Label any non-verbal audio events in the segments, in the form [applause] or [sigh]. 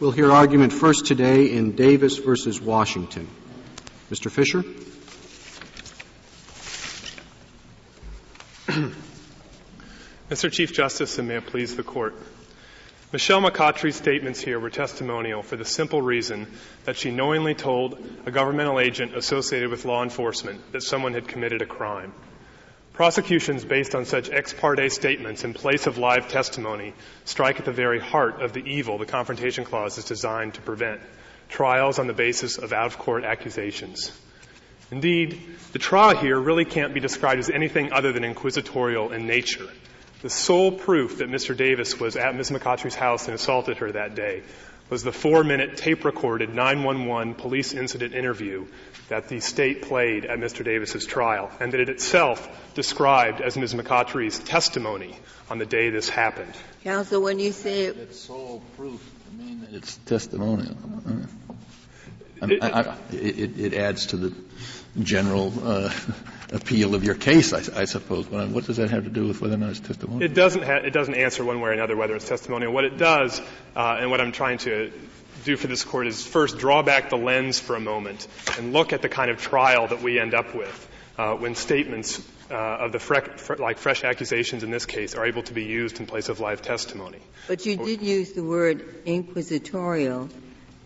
We'll hear argument first today in Davis versus Washington. Mr. Fisher? [clears throat] Mr. Chief Justice, and may it please the Court. Michelle McCottry's statements here were testimonial for the simple reason that she knowingly told a governmental agent associated with law enforcement that someone had committed a crime. Prosecutions based on such ex parte statements in place of live testimony strike at the very heart of the evil the Confrontation Clause is designed to prevent trials on the basis of out of court accusations. Indeed, the trial here really can't be described as anything other than inquisitorial in nature. The sole proof that Mr. Davis was at Ms. McCottry's house and assaulted her that day was the four minute tape recorded 911 police incident interview that the state played at Mr. Davis's trial and that it itself described as Ms. McCottry's testimony on the day this happened. Counsel, when you say it's sole proof, I mean it's testimonial. It, I, I, it, it adds to the general uh, [laughs] appeal of your case, I, I suppose. But what does that have to do with whether or not it's testimonial? It doesn't. Ha- it doesn't answer one way or another whether it's testimonial. What it does, uh, and what I'm trying to do for this court, is first draw back the lens for a moment and look at the kind of trial that we end up with uh, when statements uh, of the fre- fre- like fresh accusations in this case are able to be used in place of live testimony. But you did use the word inquisitorial,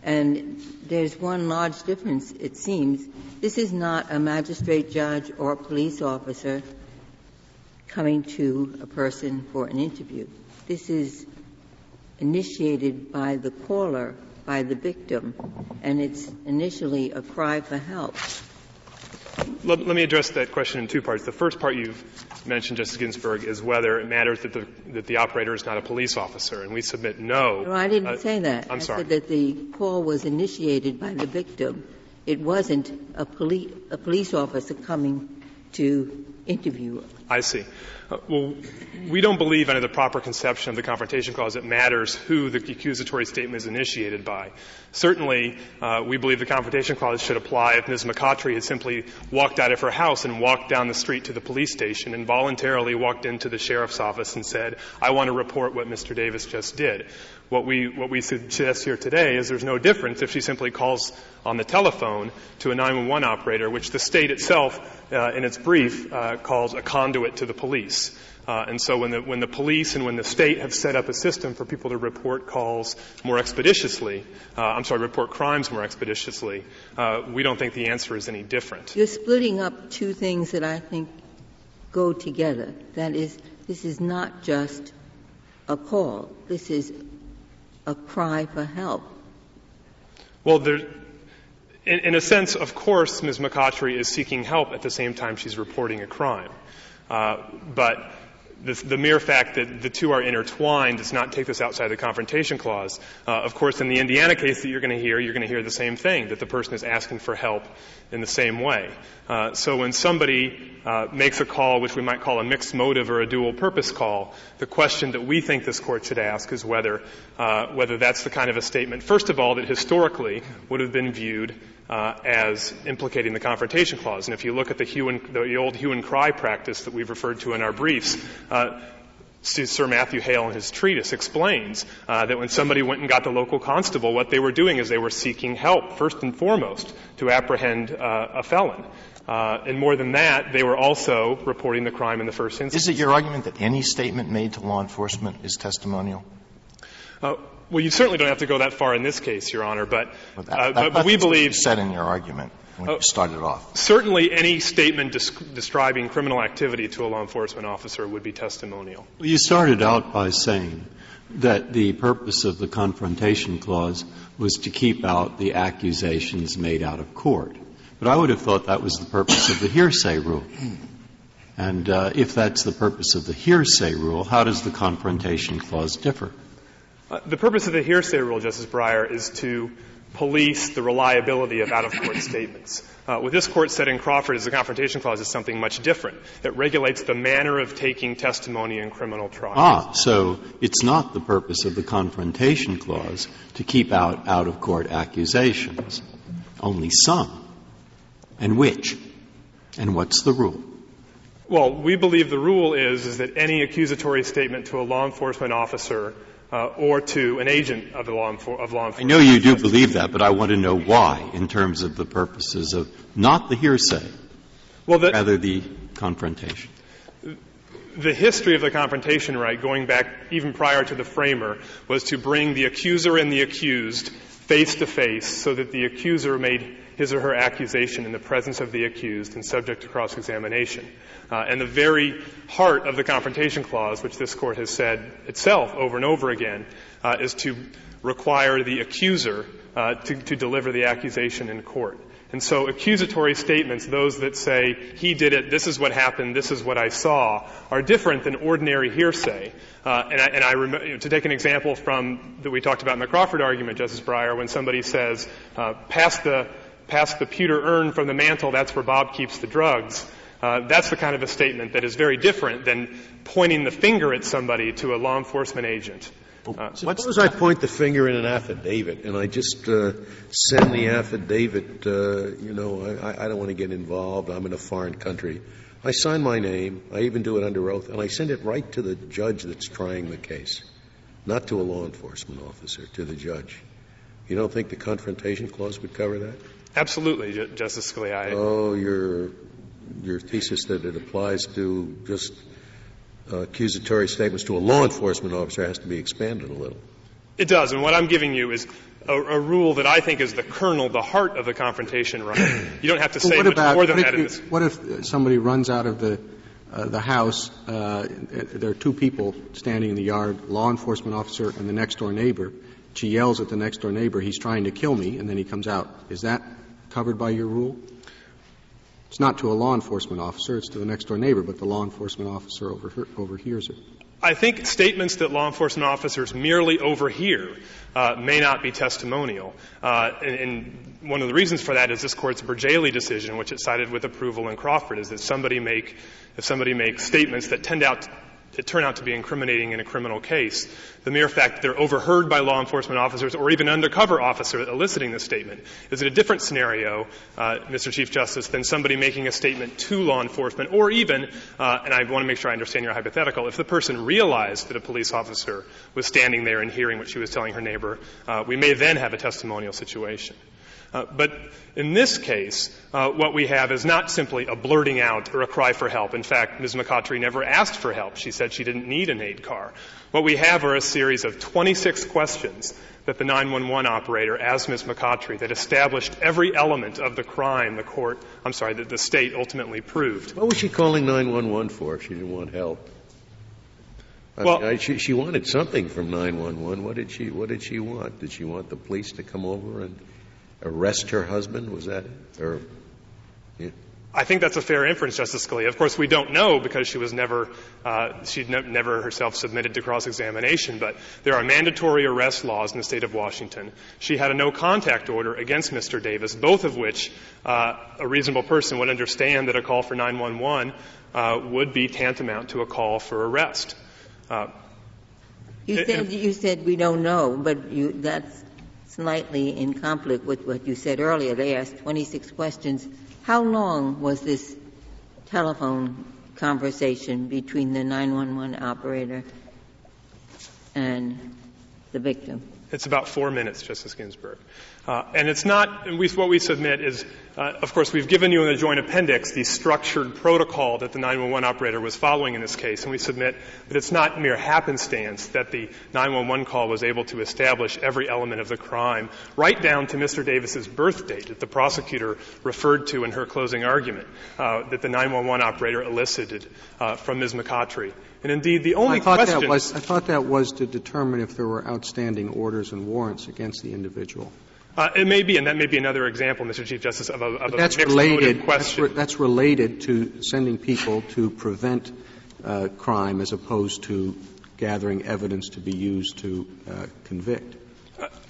and there's one large difference, it seems. This is not a magistrate judge or a police officer coming to a person for an interview. This is initiated by the caller, by the victim, and it's initially a cry for help. Let, let, me address that question in two parts. The first part you've mentioned, Justice Ginsburg, is whether it matters that the, that the operator is not a police officer, and we submit no. No, I didn't uh, say that. I'm I sorry. said that the call was initiated by the victim. It wasn't a, poli- a police officer coming to interview. I see. Uh, well, we don't believe under the proper conception of the Confrontation Clause it matters who the accusatory statement is initiated by. Certainly, uh, we believe the Confrontation Clause should apply if Ms. McCottry had simply walked out of her house and walked down the street to the police station and voluntarily walked into the sheriff's office and said, I want to report what Mr. Davis just did. What we, what we suggest here today is there's no difference if she simply calls on the telephone to a 911 operator, which the state itself, uh, in its brief, uh, calls a conduit to the police. Uh, and so when the, when the police and when the state have set up a system for people to report calls more expeditiously, uh, I'm sorry, report crimes more expeditiously, uh, we don't think the answer is any different. You're splitting up two things that I think go together. That is, this is not just a call. This is a cry for help? Well, there, in, in, a sense, of course, Ms. McCottry is seeking help at the same time she's reporting a crime. Uh, but the, the, mere fact that the two are intertwined does not take this outside the confrontation clause. Uh, of course, in the Indiana case that you're going to hear, you're going to hear the same thing, that the person is asking for help in the same way. Uh, so when somebody uh, makes a call, which we might call a mixed motive or a dual purpose call, the question that we think this court should ask is whether uh, whether that's the kind of a statement, first of all, that historically would have been viewed uh, as implicating the confrontation clause. And if you look at the, hue and, the old hue and cry practice that we've referred to in our briefs, uh, Sir Matthew Hale in his treatise explains uh, that when somebody went and got the local constable, what they were doing is they were seeking help, first and foremost, to apprehend uh, a felon. Uh, and more than that, they were also reporting the crime in the first instance. Is it your argument that any statement made to law enforcement is testimonial? Uh, well, you certainly don't have to go that far in this case, Your Honor, but, well, that, uh, but, but we believe. said in your argument when you oh, started off. Certainly, any statement describing criminal activity to a law enforcement officer would be testimonial. Well, you started out by saying that the purpose of the Confrontation Clause was to keep out the accusations made out of court. But I would have thought that was the purpose of the hearsay rule. And uh, if that's the purpose of the hearsay rule, how does the Confrontation Clause differ? Uh, the purpose of the hearsay rule, Justice Breyer, is to police the reliability of out-of-court statements. Uh, what this court said in Crawford is the Confrontation Clause is something much different. It regulates the manner of taking testimony in criminal trials. Ah, so it's not the purpose of the Confrontation Clause to keep out out-of-court accusations. Only some. And which? And what's the rule? Well, we believe the rule is, is that any accusatory statement to a law enforcement officer uh, or to an agent of, the law, enfor- of law I know you do believe that, but I want to know why in terms of the purposes of not the hearsay, Well, the, rather the confrontation. the history of the confrontation right, going back even prior to the framer, was to bring the accuser and the accused face to face so that the accuser made his or her accusation in the presence of the accused and subject to cross examination. Uh, and the very heart of the confrontation clause, which this court has said itself over and over again, uh, is to require the accuser uh, to, to deliver the accusation in court. And so accusatory statements, those that say, he did it, this is what happened, this is what I saw, are different than ordinary hearsay. Uh, and I, and I rem- to take an example from that we talked about in the Crawford argument, Justice Breyer, when somebody says, uh, pass the, pass the pewter urn from the mantle, that's where Bob keeps the drugs. Uh, that's the kind of a statement that is very different than pointing the finger at somebody to a law enforcement agent. Uh, Suppose I point the finger in an affidavit and I just uh, send the affidavit, uh, you know, I, I don't want to get involved, I'm in a foreign country. I sign my name, I even do it under oath, and I send it right to the judge that's trying the case, not to a law enforcement officer, to the judge. You don't think the confrontation clause would cover that? Absolutely, Ju- Justice Scalia. I- Oh, your, your thesis that it applies to just uh, accusatory statements to a law enforcement officer has to be expanded a little. It does, and what I'm giving you is a, a rule that I think is the kernel, the heart of the confrontation right. [clears throat] You don't have to say what much about, more than what that if, in this. what if uh, somebody runs out of the, uh, the house, uh, there are two people standing in the yard, law enforcement officer and the next door neighbor. She yells at the next door neighbor, he's trying to kill me, and then he comes out. Is that covered by your rule? It's not to a law enforcement officer, it's to the next door neighbor, but the law enforcement officer overhear, overhears it. I think statements that law enforcement officers merely overhear uh, may not be testimonial. Uh, and, and one of the reasons for that is this court's Bourjaily decision, which it cited with approval in Crawford, is that somebody make, if somebody makes statements that tend out that turn out to be incriminating in a criminal case, the mere fact that they're overheard by law enforcement officers or even undercover officer eliciting the statement is it a different scenario, uh, Mr. Chief Justice, than somebody making a statement to law enforcement or even, uh, and I want to make sure I understand your hypothetical, if the person realized that a police officer was standing there and hearing what she was telling her neighbor, uh, we may then have a testimonial situation. Uh, but in this case, uh, what we have is not simply a blurting out or a cry for help. In fact, Ms. McCottry never asked for help. She said she didn't need an aid car. What we have are a series of 26 questions that the 911 operator asked Ms. McCottry that established every element of the crime the court, I'm sorry, that the state ultimately proved. What was she calling 911 for if she didn't want help? I Well- mean, I, she, she wanted something from 911. What did she What did she want? Did she want the police to come over and arrest her husband? Was that it? Or I think that's a fair inference, Justice Scalia. Of course, we don't know because she was never, uh, she ne- never herself submitted to cross-examination, but there are mandatory arrest laws in the state of Washington. She had a no-contact order against Mr. Davis, both of which uh, a reasonable person would understand that a call for 911 uh, would be tantamount to a call for arrest. Uh, You And- said, you said we don't know, but you, that's slightly in conflict with what you said earlier. They asked 26 questions. How long was this telephone conversation between the 911 operator and the victim? It's about four minutes, Justice Ginsburg. Uh, and it's not, and we, what we submit is, uh, of course, we've given you in the joint appendix the structured protocol that the 911 operator was following in this case, and we submit that it's not mere happenstance that the 911 call was able to establish every element of the crime, right down to Mr. Davis's birth date that the prosecutor referred to in her closing argument, uh, that the 911 operator elicited uh, from Ms. McCottry. And indeed, the only I thought question that was, I thought that was to determine if there were outstanding orders and warrants against the individual. Uh, it may be, and that may be another example, Mr. Chief Justice, of a, of a That's related, that's, question. re- that's related to sending people to prevent uh, crime as opposed to gathering evidence to be used to uh, convict.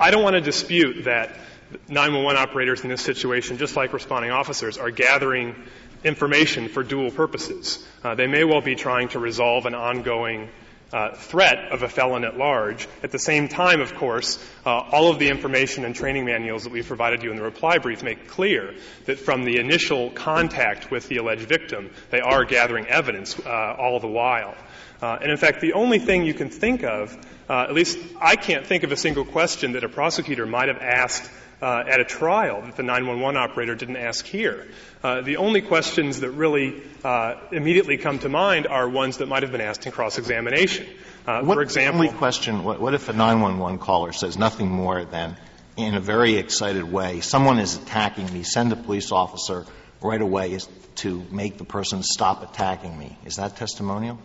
I don't want to dispute that 911 operators in this situation, just like responding officers, are gathering information for dual purposes. Uh, they may well be trying to resolve an ongoing uh, threat of a felon at large. At the same time, of course, uh, all of the information and training manuals that we've provided you in the reply brief make clear that from the initial contact with the alleged victim, they are gathering evidence uh, all the while. Uh, and in fact, the only thing you can think of, uh, at least I can't think of a single question that a prosecutor might have asked uh, at a trial that the 911 operator didn't ask here. Uh, the only questions that really uh, immediately come to mind are ones that might have been asked in cross-examination. Uh, what, for example, only question: what, what if a 911 caller says nothing more than, in a very excited way, "Someone is attacking me. Send a police officer right away to make the person stop attacking me." Is that testimonial?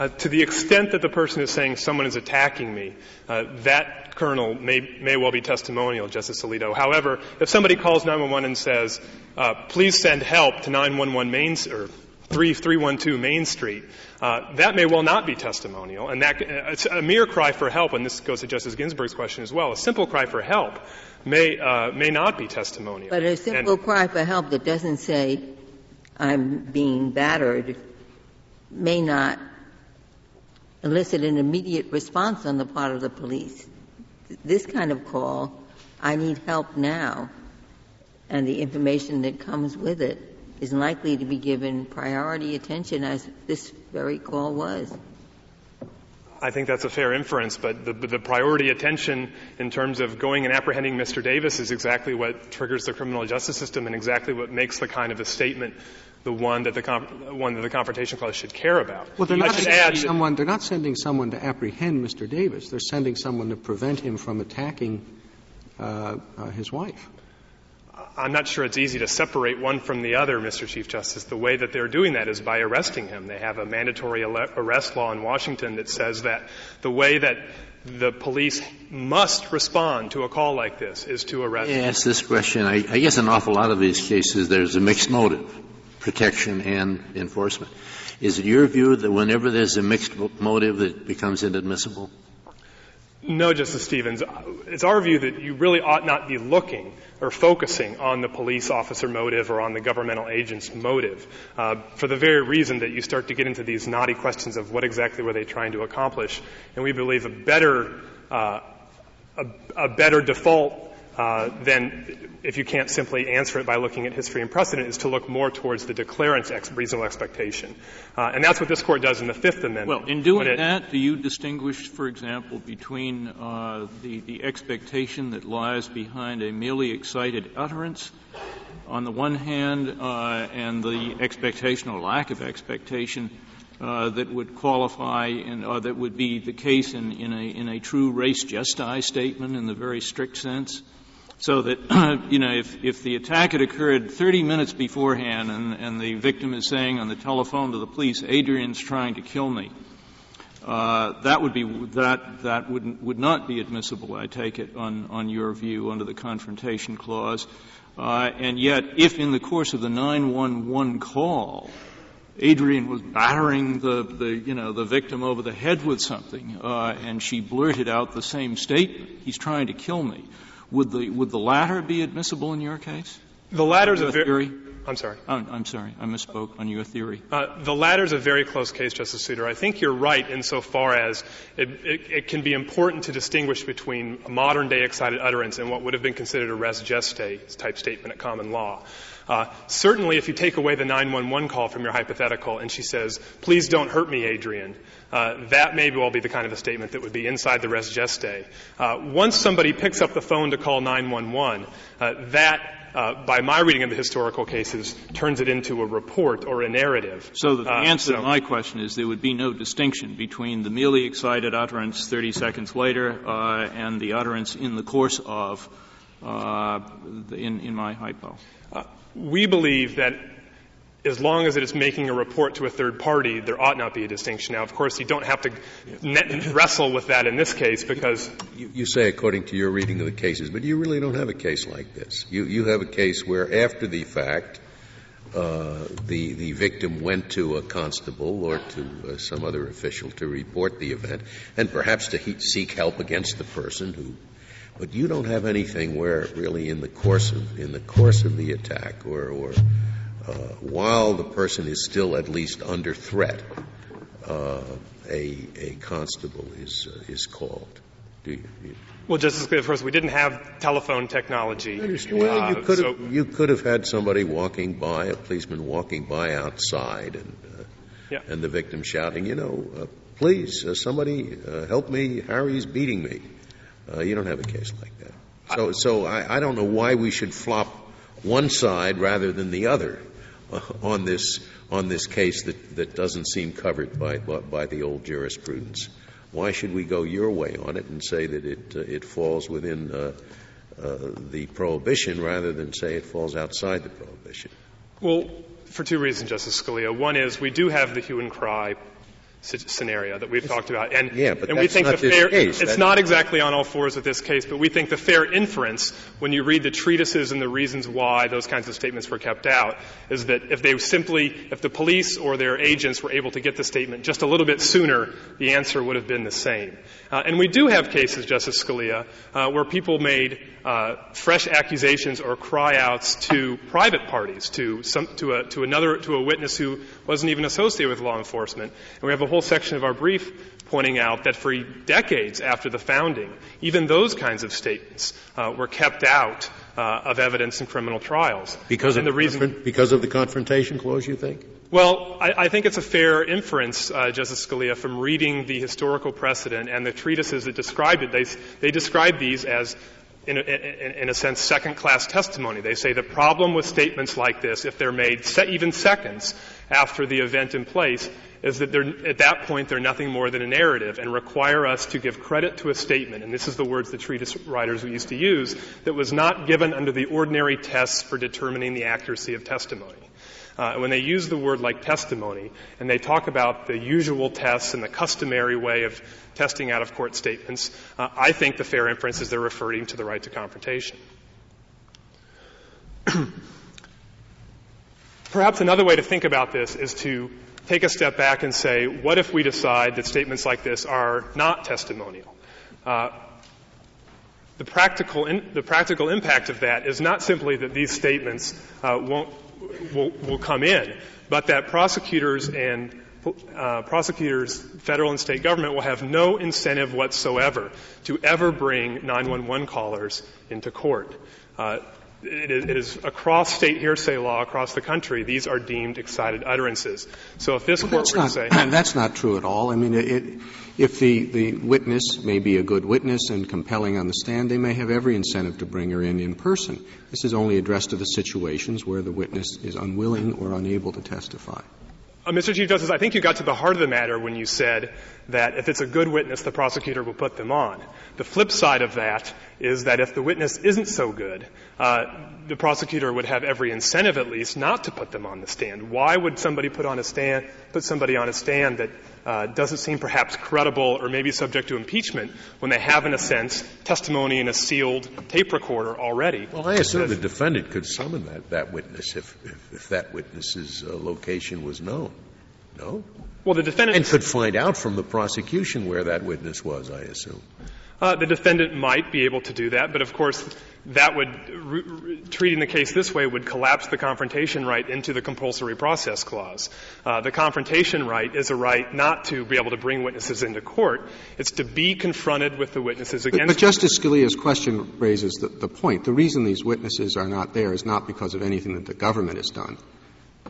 Uh, to the extent that the person is saying someone is attacking me, uh, that kernel may, may well be testimonial, Justice Alito. However, if somebody calls 911 and says, uh, please send help to 911 Main, or 3312 Main Street, uh, that may well not be testimonial. And that, uh, a mere cry for help, and this goes to Justice Ginsburg's question as well, a simple cry for help may, uh, may not be testimonial. But a simple and, cry for help that doesn't say, I'm being battered, may not elicit an immediate response on the part of the police. This kind of call, I need help now, and the information that comes with it is likely to be given priority attention as this very call was. I think that's a fair inference, but the, the, priority attention in terms of going and apprehending Mr. Davis is exactly what triggers the criminal justice system and exactly what makes the kind of a statement the one that the one that the confrontation clause should care about. Well, they're not sending someone. They're not sending someone to apprehend Mr. Davis. They're sending someone to prevent him from attacking uh, uh, his wife. I'm not sure it's easy to separate one from the other, Mr. Chief Justice. The way that they're doing that is by arresting him. They have a mandatory arrest law in Washington that says that the way that the police must respond to a call like this is to arrest. I ask this question. I, I guess in an awful lot of these cases, there's a mixed motive protection and enforcement. Is it your view that whenever there's a mixed motive that becomes inadmissible? No, Justice Stevens. It's our view that you really ought not be looking or focusing on the police officer motive or on the governmental agent's motive uh, for the very reason that you start to get into these knotty questions of what exactly were they trying to accomplish. And we believe a better, uh, a, a better default uh, then if you can't simply answer it by looking at history and precedent, is to look more towards the declarant's ex- reasonable expectation. Uh, and that's what this court does in the Fifth Amendment. Well, in doing it, that, do you distinguish, for example, between uh, the, the expectation that lies behind a merely excited utterance on the one hand uh, and the expectation or lack of expectation uh, that would qualify and uh, that would be the case in, in, a, in a true res gestae statement in the very strict sense? So that, [clears throat] you know, if, if the attack had occurred 30 minutes beforehand and, and the victim is saying on the telephone to the police, Adrian's trying to kill me, uh, that would be that that would would not be admissible. I take it on on your view under the confrontation clause, uh, and yet if in the course of the 911 call, Adrian was battering the, the you know the victim over the head with something, uh, and she blurted out the same statement, "He's trying to kill me." Would the, would the latter be admissible in your case? The latter is a very. I'm sorry. I'm, I'm, sorry. I misspoke on your theory. Uh, the latter is a very close case, Justice Souter. I think you're right insofar as it, it, it, can be important to distinguish between a modern day excited utterance and what would have been considered a res gestae type statement at common law. Uh, certainly, if you take away the 911 call from your hypothetical and she says, please don't hurt me, Adrian, uh, that may well be the kind of a statement that would be inside the res gestae. Uh, once somebody picks up the phone to call 911, uh, that uh, by my reading of the historical cases, turns it into a report or a narrative. So the uh, answer so to my question is there would be no distinction between the merely excited utterance 30 seconds later uh, and the utterance in the course of in, in my hypo. We believe that as long as it is making a report to a third party, there ought not be a distinction. Now, of course, you don't have to net, wrestle with that in this case because. You, you, say according to your reading of the cases, but you really don't have a case like this. You, you have a case where after the fact, uh, the, the victim went to a constable or to uh, some other official to report the event and perhaps to he- seek help against the person who but you don't have anything where really in the course of, in the course of the attack or, or while the person is still at least under threat, uh, a, a constable is, uh, is called. Do you, you well, Justice of course, we didn't have telephone technology. Well, you could have so you could have had somebody walking by, a policeman walking by outside, and uh, Yeah. and the victim shouting, you know, uh, please, uh, somebody uh, help me, Harry's beating me. Uh, you don't have a case like that. So, so I, I don't know why we should flop one side rather than the other uh, on this on this case that, doesn't seem covered by, the old jurisprudence. Why should we go your way on it and say that it uh, it falls within uh, uh, the prohibition rather than say it falls outside the prohibition? Well, for two reasons, Justice Scalia. One is we do have the hue and cry scenario that we've talked about, and Yeah, but and we think the fair case. it's That- not exactly on all fours with this case, but we think the fair inference when you read the treatises and the reasons why those kinds of statements were kept out is that if they simply if the police or their agents were able to get the statement just a little bit sooner, the answer would have been the same. Uh, and we do have cases, Justice Scalia, uh, where people made uh, fresh accusations or cry-outs to private parties, to some, to a, to another, to a witness who wasn't even associated with law enforcement. And we have a whole section of our brief pointing out that for decades after the founding, even those kinds of statements uh, were kept out uh, of evidence in criminal trials. Because and of the reason, because of the confrontation clause, you think? well, I, I think it's a fair inference, uh, Justice Scalia, from reading the historical precedent and the treatises that described it. They, they describe these as, in a, in, in a sense, second-class testimony. They say the problem with statements like this, if they're made se- even seconds after the event in place, is that they're, at that point they're nothing more than a narrative and require us to give credit to a statement, and this is the words the treatise writers used to use, that was not given under the ordinary tests for determining the accuracy of testimony. Uh, when they use the word like testimony, and they talk about the usual tests and the customary way of testing out of court statements, uh, I think the fair inference is they're referring to the right to confrontation. [clears throat] Perhaps another way to think about this is to take a step back and say, what if we decide that statements like this are not testimonial? Uh, the practical, in, the practical impact of that is not simply that these statements uh, won't, will, will come in, but that prosecutors and uh, prosecutors, federal and state government will have no incentive whatsoever to ever bring 911 callers into court. Uh, it is, it is across state hearsay law across the country. These are deemed excited utterances. So if this Well, court were to not, say, [clears throat] that's not true at all. I mean, it, if the, the witness may be a good witness and compelling on the stand, they may have every incentive to bring her in in person. This is only addressed to the situations where the witness is unwilling or unable to testify. Uh, Mr. Chief Justice, I think you got to the heart of the matter when you said that if it's a good witness, the prosecutor will put them on. The flip side of that is that if the witness isn't so good, uh, the prosecutor would have every incentive, at least, not to put them on the stand. Why would somebody put on a stand, put somebody on a stand that uh, doesn't seem perhaps credible or maybe subject to impeachment when they have, in a sense, testimony in a sealed tape recorder already? Well, I assume the defendant could summon that, that witness if, if, if that witness's uh, location was known. No? Well, the defendant And could find out from the prosecution where that witness was, I assume. Uh, the defendant might be able to do that, but of course, that would re- re- treating the case this way would collapse the confrontation right into the compulsory process clause. Uh, the confrontation right is a right not to be able to bring witnesses into court; it's to be confronted with the witnesses But, against. but Justice Scalia's question raises the, the point. The reason these witnesses are not there is not because of anything that the government has done.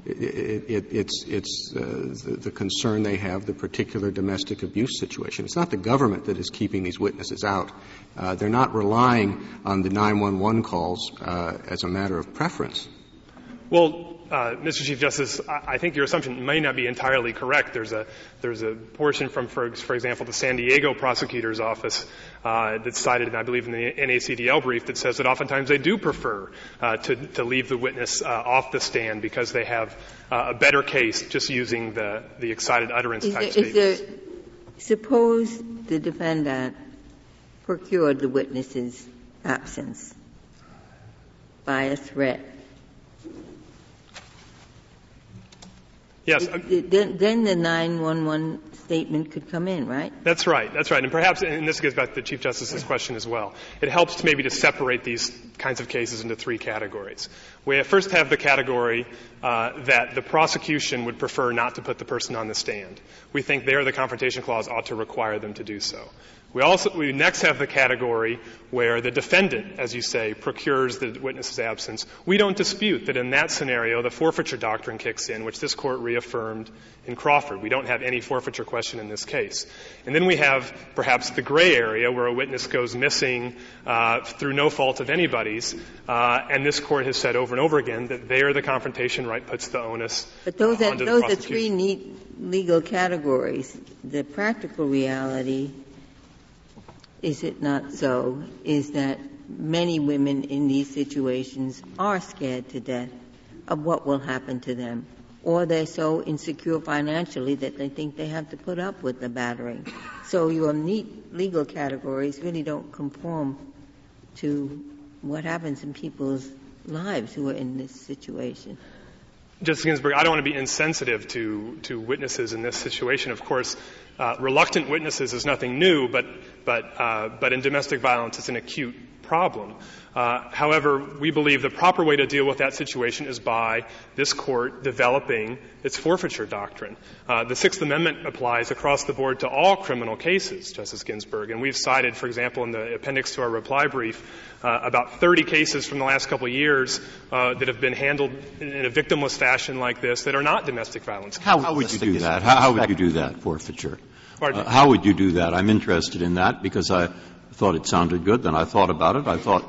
It, it, it's uh, the, concern they have, the particular domestic abuse situation. It's not the government that is keeping these witnesses out. Uh, they're not relying on the 911 calls uh, as a matter of preference. Well, Mr. Chief Justice, I, I think your assumption may not be entirely correct. There's a there's a portion from, for, for example, the San Diego prosecutor's office uh, that's cited, and I believe, in the NACDL brief that says that oftentimes they do prefer uh, to to leave the witness uh, off the stand because they have uh, a better case just using the the excited utterance Is type there, is statements. there, suppose the defendant procured the witness's absence by a threat. Yes, Then, then the 911 statement could come in, right? That's right. That's right. And perhaps, and this goes back to the Chief Justice's question as well. It helps maybe to separate these kinds of cases into three categories. We first have the category uh, that the prosecution would prefer not to put the person on the stand. We think there the confrontation clause ought to require them to do so. We also we next have the category where the defendant, as you say, procures the witness's absence. We don't dispute that in that scenario the forfeiture doctrine kicks in, which this court reaffirmed in Crawford. We don't have any forfeiture question in this case. And then we have perhaps the gray area where a witness goes missing uh, through no fault of anybody's, uh, and this court has said over and over again that there the confrontation right puts the onus. But those uh, are those are three neat legal categories. The practical reality is it not so, is that many women in these situations are scared to death of what will happen to them, or they're so insecure financially that they think they have to put up with the battering. So your neat legal categories really don't conform to what happens in people's lives who are in this situation. Justice Ginsburg, I don't want to be insensitive to, to witnesses in this situation. Of course, uh, reluctant witnesses is nothing new, but, but, uh, but in domestic violence, it's an acute problem. Uh, however, we believe the proper way to deal with that situation is by this court developing its forfeiture doctrine. Uh, the Sixth Amendment applies across the board to all criminal cases, Justice Ginsburg, and we've cited, for example, in the appendix to our reply brief, uh, about 30 cases from the last couple of years uh, that have been handled in a victimless fashion like this that are not domestic violence. How, how would you do that? How, how, would you do that, forfeiture? Uh, how would you do that? I'm interested in that because I thought it sounded good. Then I thought about it. I thought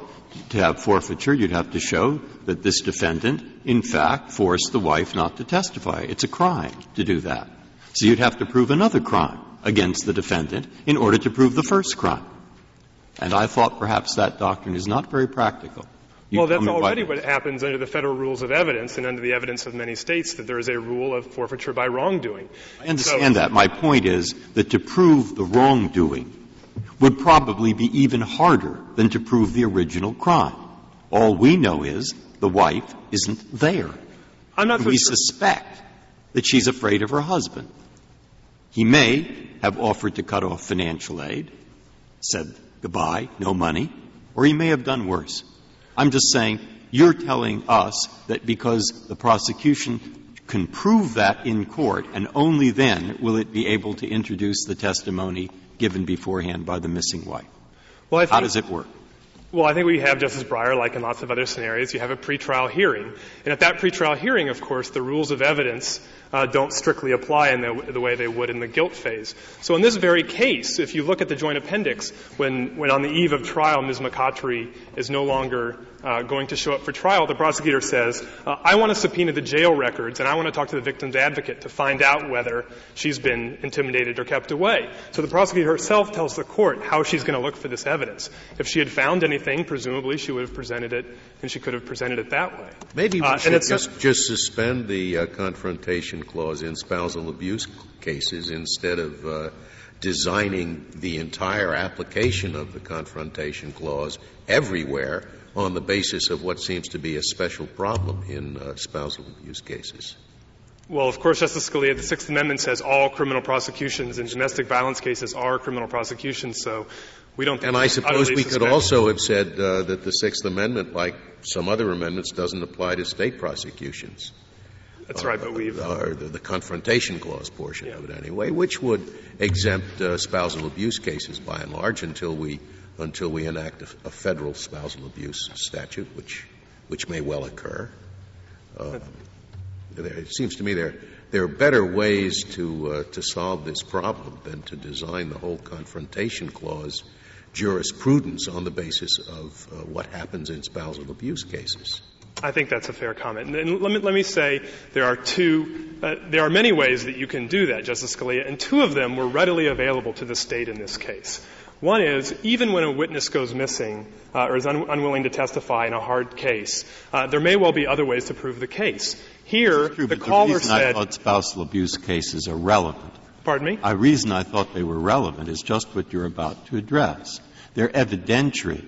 to have forfeiture, you'd have to show that this defendant, in fact, forced the wife not to testify. It's a crime to do that. So you'd have to prove another crime against the defendant in order to prove the first crime. And I thought perhaps that doctrine is not very practical. You well, that's already what happens under the federal rules of evidence and under the evidence of many states that there is a rule of forfeiture by wrongdoing. I understand so, that. My point is that to prove the wrongdoing would probably be even harder than to prove the original crime. All we know is the wife isn't there. I'm not we sure. suspect that she's afraid of her husband. He may have offered to cut off financial aid, said goodbye, no money, or he may have done worse. I'm just saying you're telling us that because the prosecution can prove that in court and only then will it be able to introduce the testimony given beforehand by the missing wife. Well, How does it work? Well, I think we have Justice Breyer, like in lots of other scenarios, you have a pretrial hearing. And at that pretrial hearing, of course, the rules of evidence uh, don't strictly apply in the, the, way they would in the guilt phase. So in this very case, if you look at the joint appendix, when, when on the eve of trial Ms. McCottry is no longer uh, going to show up for trial, the prosecutor says, uh, I want to subpoena the jail records and I want to talk to the victim's advocate to find out whether she's been intimidated or kept away. So the prosecutor herself tells the court how she's going to look for this evidence. If she had found anything, presumably she would have presented it and she could have presented it that way. Maybe we uh, should just, just suspend the uh, confrontation clause in spousal abuse cases instead of uh, designing the entire application of the confrontation clause everywhere on the basis of what seems to be a special problem in uh, spousal abuse cases. Well, of course, Justice Scalia, the Sixth Amendment says all criminal prosecutions in domestic violence cases are criminal prosecutions, so we don't And I suppose we could also have said uh, that the Sixth Amendment, like some other amendments, doesn't apply to state prosecutions. That's right, but we've. Or the, the, confrontation clause portion yeah. of it anyway, which would exempt uh, spousal abuse cases by and large until we, until we enact a, a federal spousal abuse statute, which, which may well occur. There, it seems to me there, there are better ways to, uh, to solve this problem than to design the whole confrontation clause jurisprudence on the basis of uh, what happens in spousal abuse cases. I think that's a fair comment. And let me, let me say there are two, uh, there are many ways that you can do that, Justice Scalia, and two of them were readily available to the state in this case. One is, even when a witness goes missing uh, or is un- unwilling to testify in a hard case, uh, there may well be other ways to prove the case. Here, true, the caller the said. I thought spousal abuse cases are relevant. Pardon me? The reason I thought they were relevant is just what you're about to address. They're evidentiary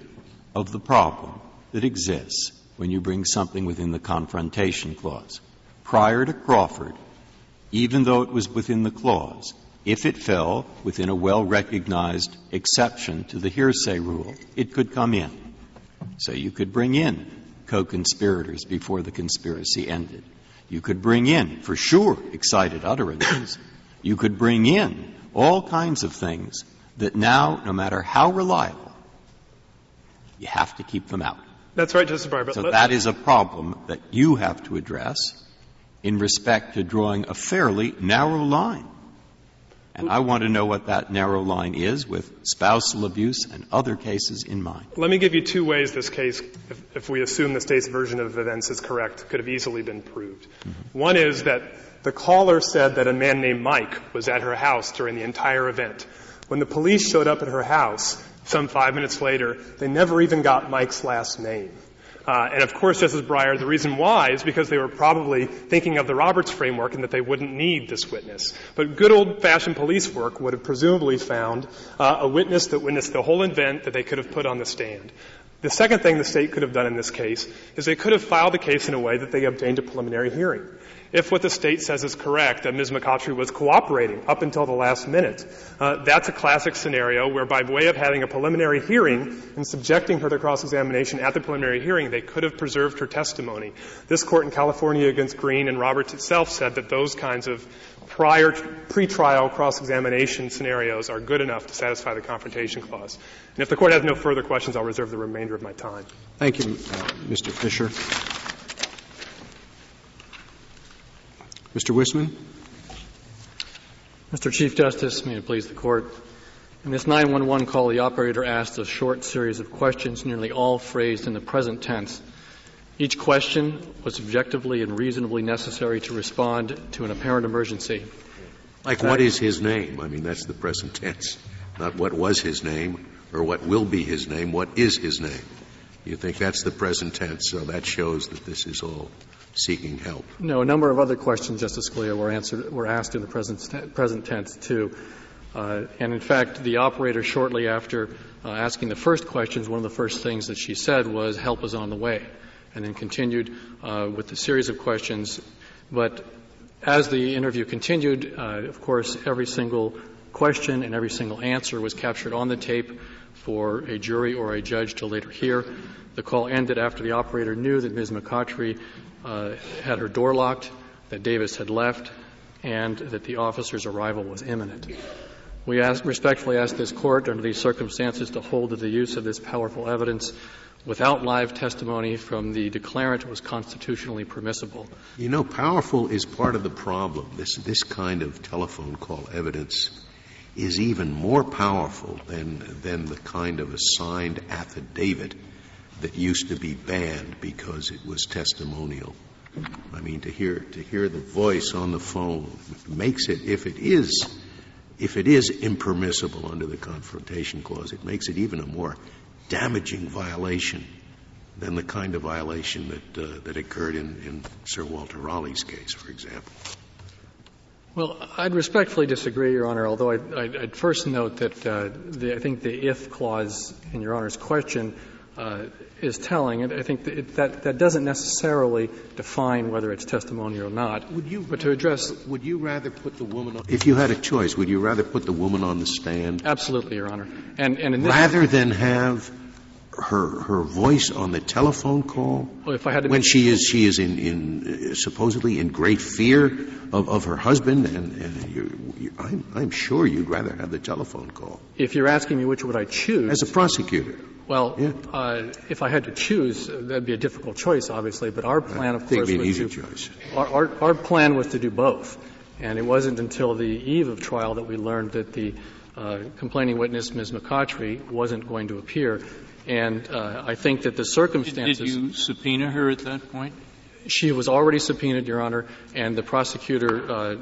of the problem that exists when you bring something within the confrontation clause. Prior to Crawford, even though it was within the clause, if it fell within a well recognized exception to the hearsay rule, it could come in. So you could bring in co conspirators before the conspiracy ended. You could bring in, for sure, excited utterances. You could bring in all kinds of things that now, no matter how reliable, you have to keep them out. That's right, Justice Breyer. So that is a problem that you have to address in respect to drawing a fairly narrow line. And I want to know what that narrow line is with spousal abuse and other cases in mind. Let me give you two ways this case, if, if we assume the state's version of events is correct, could have easily been proved. Mm-hmm. One is that the caller said that a man named Mike was at her house during the entire event. When the police showed up at her house some five minutes later, they never even got Mike's last name. Uh, and of course, Justice Breyer, the reason why is because they were probably thinking of the Roberts framework and that they wouldn't need this witness. But good old-fashioned police work would have presumably found uh, a witness that witnessed the whole event that they could have put on the stand. The second thing the state could have done in this case is they could have filed the case in a way that they obtained a preliminary hearing. If what the state says is correct, that Ms. McCottry was cooperating up until the last minute, uh, that's a classic scenario where by way of having a preliminary hearing and subjecting her to cross-examination at the preliminary hearing, they could have preserved her testimony. This court in California against Green and Roberts itself said that those kinds of prior pre-trial cross-examination scenarios are good enough to satisfy the confrontation clause. And if the court has no further questions, I'll reserve the remainder of my time. Thank you, uh, Mr. Fisher. Mr. Wisman? Mr. Chief Justice, may it please the Court. In this 911 call, the operator asked a short series of questions, nearly all phrased in the present tense. Each question was objectively and reasonably necessary to respond to an apparent emergency. Like, what is his name? I mean, that's the present tense. Not what was his name or what will be his name. What is his name? You think that's the present tense, so that shows that this is all seeking help. No, a number of other questions, Justice Scalia, were, answered, were asked in the present, present tense, too. Uh, and in fact, the operator, shortly after uh, asking the first questions, one of the first things that she said was, help is on the way, and then continued uh, with the series of questions. But as the interview continued, uh, of course, every single question and every single answer was captured on the tape for a jury or a judge to later hear. The call ended after the operator knew that Ms. McCottry Uh, had her door locked, that Davis had left, and that the officer's arrival was imminent. We ask, respectfully ask this court, under these circumstances, to hold that the use of this powerful evidence without live testimony from the declarant was constitutionally permissible. You know, powerful is part of the problem. This, this kind of telephone call evidence is even more powerful than, than the kind of a signed affidavit that used to be banned because it was testimonial. I mean, to hear, to hear the voice on the phone makes it, if it is, if it is impermissible under the Confrontation Clause, it makes it even a more damaging violation than the kind of violation that, uh, that occurred in, in Sir Walter Raleigh's case, for example. Well, I'd respectfully disagree, Your Honor, although I'd, I'd first note that uh, the, I think the if clause in Your Honor's question uh, is telling. And I think that, that, that doesn't necessarily define whether it's testimony or not. Would you, but to address, would you rather put the woman on, if you had a choice, would you rather put the woman on the stand? Absolutely, Your Honor. And, and in this rather than have her her voice on the telephone call well, if I had to when she is she is in, in uh, supposedly in great fear of, of her husband and, and you, you, I'm, I'm sure you'd rather have the telephone call if you're asking me which would I choose as a prosecutor well, uh, if I had to choose, uh, that'd be a difficult choice, obviously. But our plan, of course, it'd be an was easy to, choice. Our, our, our, plan was to do both, and it wasn't until the eve of trial that we learned that the uh, complaining witness, Ms. McCottry, wasn't going to appear. And uh, I think that the circumstances. Did, did you subpoena her at that point? She was already subpoenaed, Your Honor, and the prosecutor uh,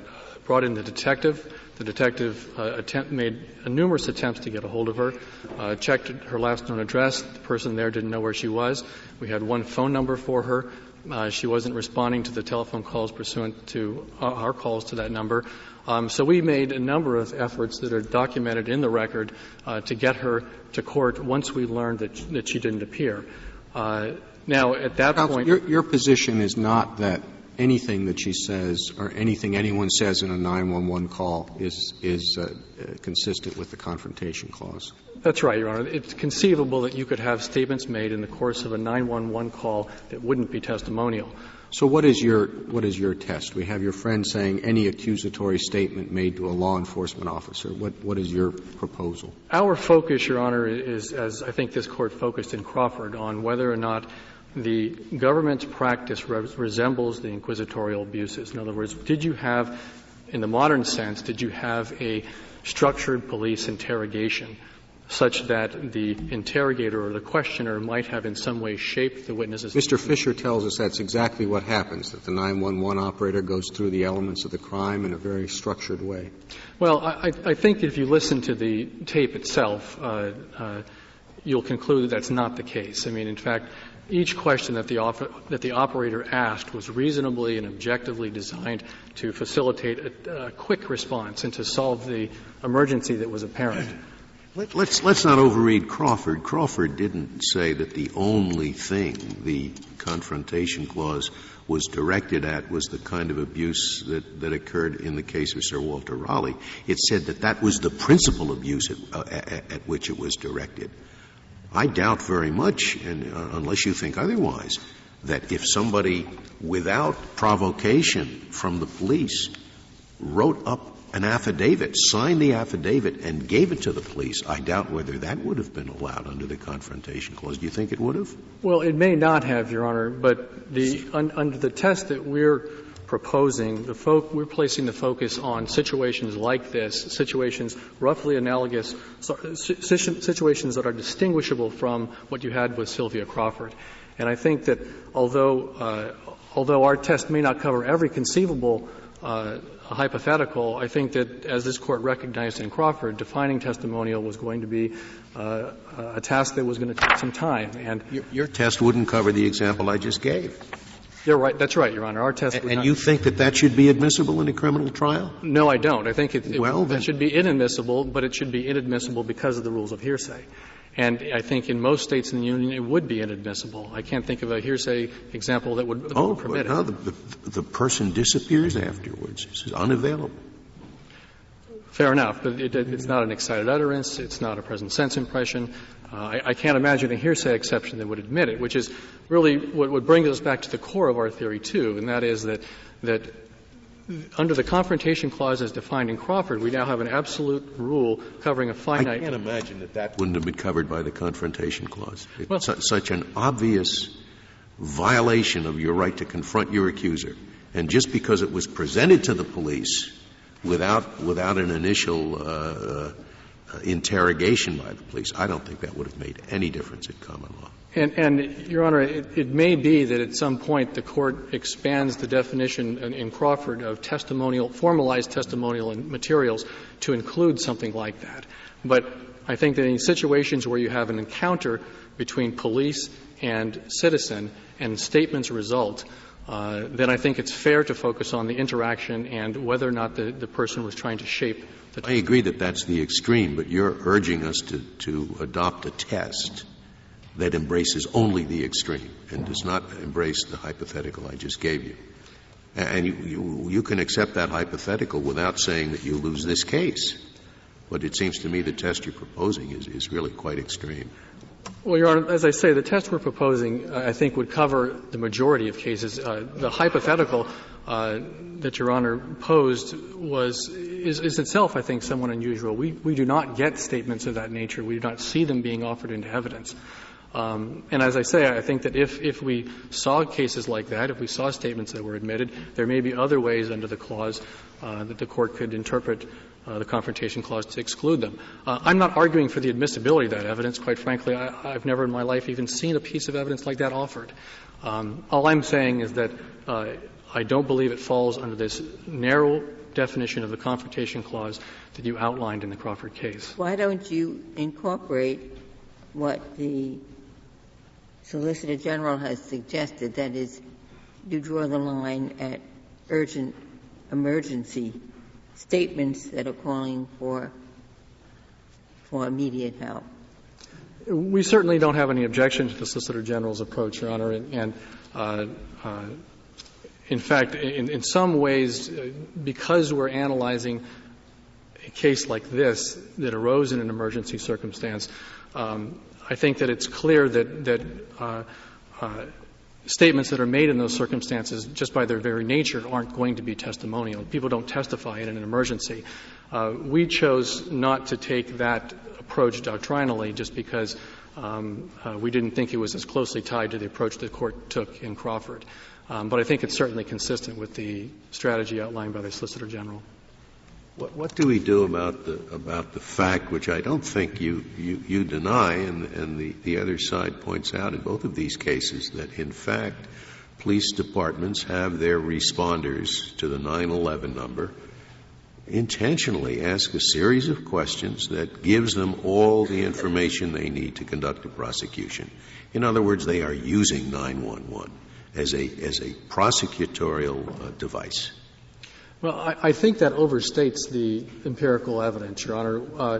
brought in the detective. The detective uh, attempt, made numerous attempts to get a hold of her, uh, checked her last known address. The person there didn't know where she was. We had one phone number for her. Uh, she wasn't responding to the telephone calls pursuant to uh, our calls to that number. Um, so we made a number of efforts that are documented in the record uh, to get her to court once we learned that, that she didn't appear. Uh, now, at that Counsel, point, your, your position is not that anything that she says or anything anyone says in a 911 call is, is uh, consistent with the Confrontation Clause. That's right, Your Honor. It's conceivable that you could have statements made in the course of a 911 call that wouldn't be testimonial. So what is your what is your test? We have your friend saying any accusatory statement made to a law enforcement officer. What what is your proposal? Our focus, Your Honor, is as I think this court focused in Crawford on whether or not the government's practice re- resembles the inquisitorial abuses. In other words, did you have, in the modern sense, did you have a structured police interrogation such that the interrogator or the questioner might have in some way shaped the witnesses. Mr. Fisher tells us that's exactly what happens, that the 911 operator goes through the elements of the crime in a very structured way. Well, I, I think if you listen to the tape itself, uh, uh, you'll conclude that that's not the case. I mean, in fact, each question that the, that the operator asked was reasonably and objectively designed to facilitate a, a quick response and to solve the emergency that was apparent. Let, let's, let's not overread Crawford. Crawford didn't say that the only thing the confrontation clause was directed at was the kind of abuse that, that occurred in the case of Sir Walter Raleigh. It said that that was the principal abuse at, uh, at, at which it was directed. I doubt very much, and, uh, unless you think otherwise, that if somebody, without provocation from the police, wrote up an affidavit, signed the affidavit, and gave it to the police, I doubt whether that would have been allowed under the Confrontation Clause. Do you think it would have? Well, it may not have, Your Honor, but the, un, under the test that we're proposing, the fo- we're placing the focus on situations like this, situations roughly analogous, situations that are distinguishable from what you had with Sylvia Crawford. And I think that although, uh, although our test may not cover every conceivable uh, hypothetical, I think that as this court recognized in Crawford, defining testimonial was going to be uh, a task that was going to take some time. And your, your, test wouldn't cover the example I just gave. You're right. That's right, Your Honor. Our test. And, and you think that that should be admissible in a criminal trial? No, I don't. I think it, well, it should be inadmissible, but it should be inadmissible because of the rules of hearsay. And I think in most states in the union it would be inadmissible. I can't think of a hearsay example that would, that oh, would permit but it. The, the, the, person disappears afterwards. It's unavailable. Fair enough, but it, it's not an excited utterance. It's not a present sense impression. Uh, I, I, can't imagine a hearsay exception that would admit it, which is really what would bring us back to the core of our theory too, and that is that that under the confrontation clause as defined in Crawford, we now have an absolute rule covering a finite. I can't imagine that that wouldn't have been covered by the confrontation clause. It's well, su- such an obvious violation of your right to confront your accuser. And just because it was presented to the police without, without an initial uh, uh, interrogation by the police, I don't think that would have made any difference in common law. And, and, Your Honor, it, it, may be that at some point the court expands the definition in, in, Crawford of testimonial, formalized testimonial materials to include something like that. But I think that in situations where you have an encounter between police and citizen and statements result, uh, then I think it's fair to focus on the interaction and whether or not the, the person was trying to shape the. I agree that that's the extreme, but you're urging us to, to adopt a test that embraces only the extreme and does not embrace the hypothetical I just gave you. And you, you, you, can accept that hypothetical without saying that you lose this case. But it seems to me the test you're proposing is, is really quite extreme. Well, Your Honor, as I say, the test we're proposing, uh, I think, would cover the majority of cases. Uh, the hypothetical uh, that Your Honor posed was is, is, itself, I think, somewhat unusual. We we do not get statements of that nature. We do not see them being offered into evidence. Um, and as I say, I think that if, if we saw cases like that, if we saw statements that were admitted, there may be other ways under the clause uh, that the court could interpret uh, the confrontation clause to exclude them. Uh, I'm not arguing for the admissibility of that evidence. Quite frankly, I, have never in my life even seen a piece of evidence like that offered. Um, all I'm saying is that uh, I don't believe it falls under this narrow definition of the confrontation clause that you outlined in the Crawford case. Why don't you incorporate what the Solicitor General has suggested, that is, you draw the line at urgent emergency statements that are calling for for immediate help. We certainly don't have any objection to the Solicitor General's approach, Your Honor, and, and uh, uh, in fact, in, in some ways, uh, because we're analyzing a case like this that arose in an emergency circumstance, um, I think that it's clear that, that uh, uh, statements that are made in those circumstances, just by their very nature, aren't going to be testimonial. People don't testify in an emergency. Uh, we chose not to take that approach doctrinally just because um, uh, we didn't think it was as closely tied to the approach the court took in Crawford. Um, but I think it's certainly consistent with the strategy outlined by the Solicitor General. What, do we do about the about the fact, which I don't think you you, you deny, and, and the, the other side points out in both of these cases that in fact police departments have their responders to the 911 number intentionally ask a series of questions that gives them all the information they need to conduct a prosecution. In other words, they are using 911 as a, as a prosecutorial uh, device. Well, I, I, think that overstates the empirical evidence, Your Honor. Uh,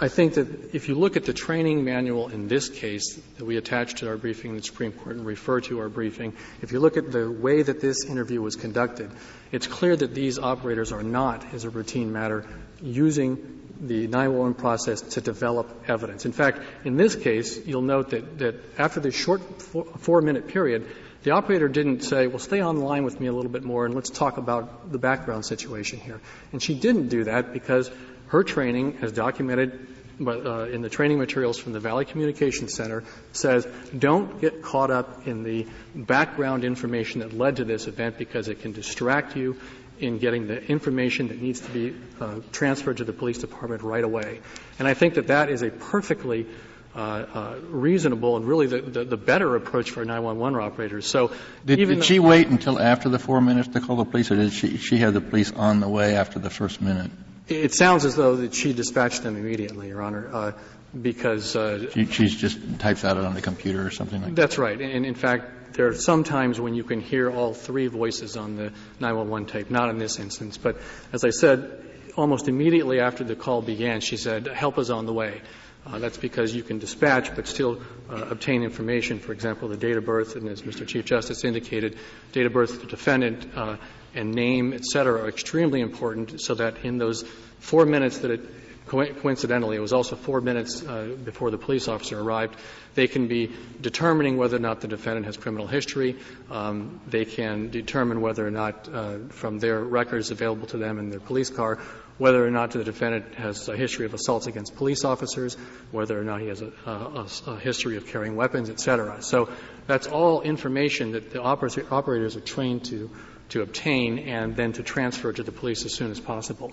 I think that if you look at the training manual in this case that we attached to our briefing in the Supreme Court and refer to our briefing, if you look at the way that this interview was conducted, it's clear that these operators are not, as a routine matter, using the 911 process to develop evidence. In fact, in this case, you'll note that, that after this short four, four minute period, the operator didn't say, well, stay on the line with me a little bit more and let's talk about the background situation here. And she didn't do that because her training, as documented uh, in the training materials from the Valley Communication Center, says don't get caught up in the background information that led to this event because it can distract you in getting the information that needs to be uh, transferred to the police department right away. And I think that that is a perfectly reasonable and really the, the, the, better approach for 911 operators. So, did, did she wait until after the four minutes to call the police, or did she she have the police on the way after the first minute? It sounds as though that she dispatched them immediately, Your Honor, uh, because uh, she, she's just types out it on the computer or something like that's that. That's right. And in fact, there are some times when you can hear all three voices on the 911 tape. Not in this instance, but as I said, almost immediately after the call began, she said, "Help is on the way." Uh, that's because you can dispatch but still uh, obtain information, for example, the date of birth, and as Mr. Chief Justice indicated, date of birth of the defendant uh, and name, et cetera, are extremely important so that in those four minutes that it coincidentally, it was also four minutes uh, before the police officer arrived. They can be determining whether or not the defendant has criminal history. Um, they can determine whether or not, uh, from their records available to them in their police car, whether or not the defendant has a history of assaults against police officers, whether or not he has a, a, a history of carrying weapons, et cetera. So that's all information that the operators are trained to, to obtain and then to transfer to the police as soon as possible.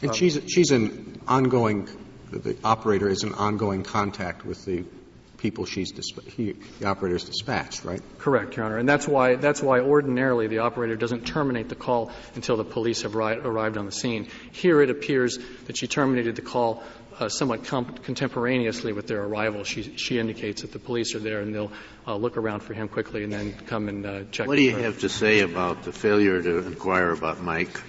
And um, she's, she's an ongoing, the operator is in ongoing contact with the people she's he, the operator's dispatched, right? Correct, Your Honor. And that's why that's why ordinarily the operator doesn't terminate the call until the police have ri- arrived on the scene. Here it appears that she terminated the call uh, somewhat com- contemporaneously with their arrival. She she indicates that the police are there and they'll uh, look around for him quickly and then come and uh, check. What do you her. have to say about the failure to inquire about Mike?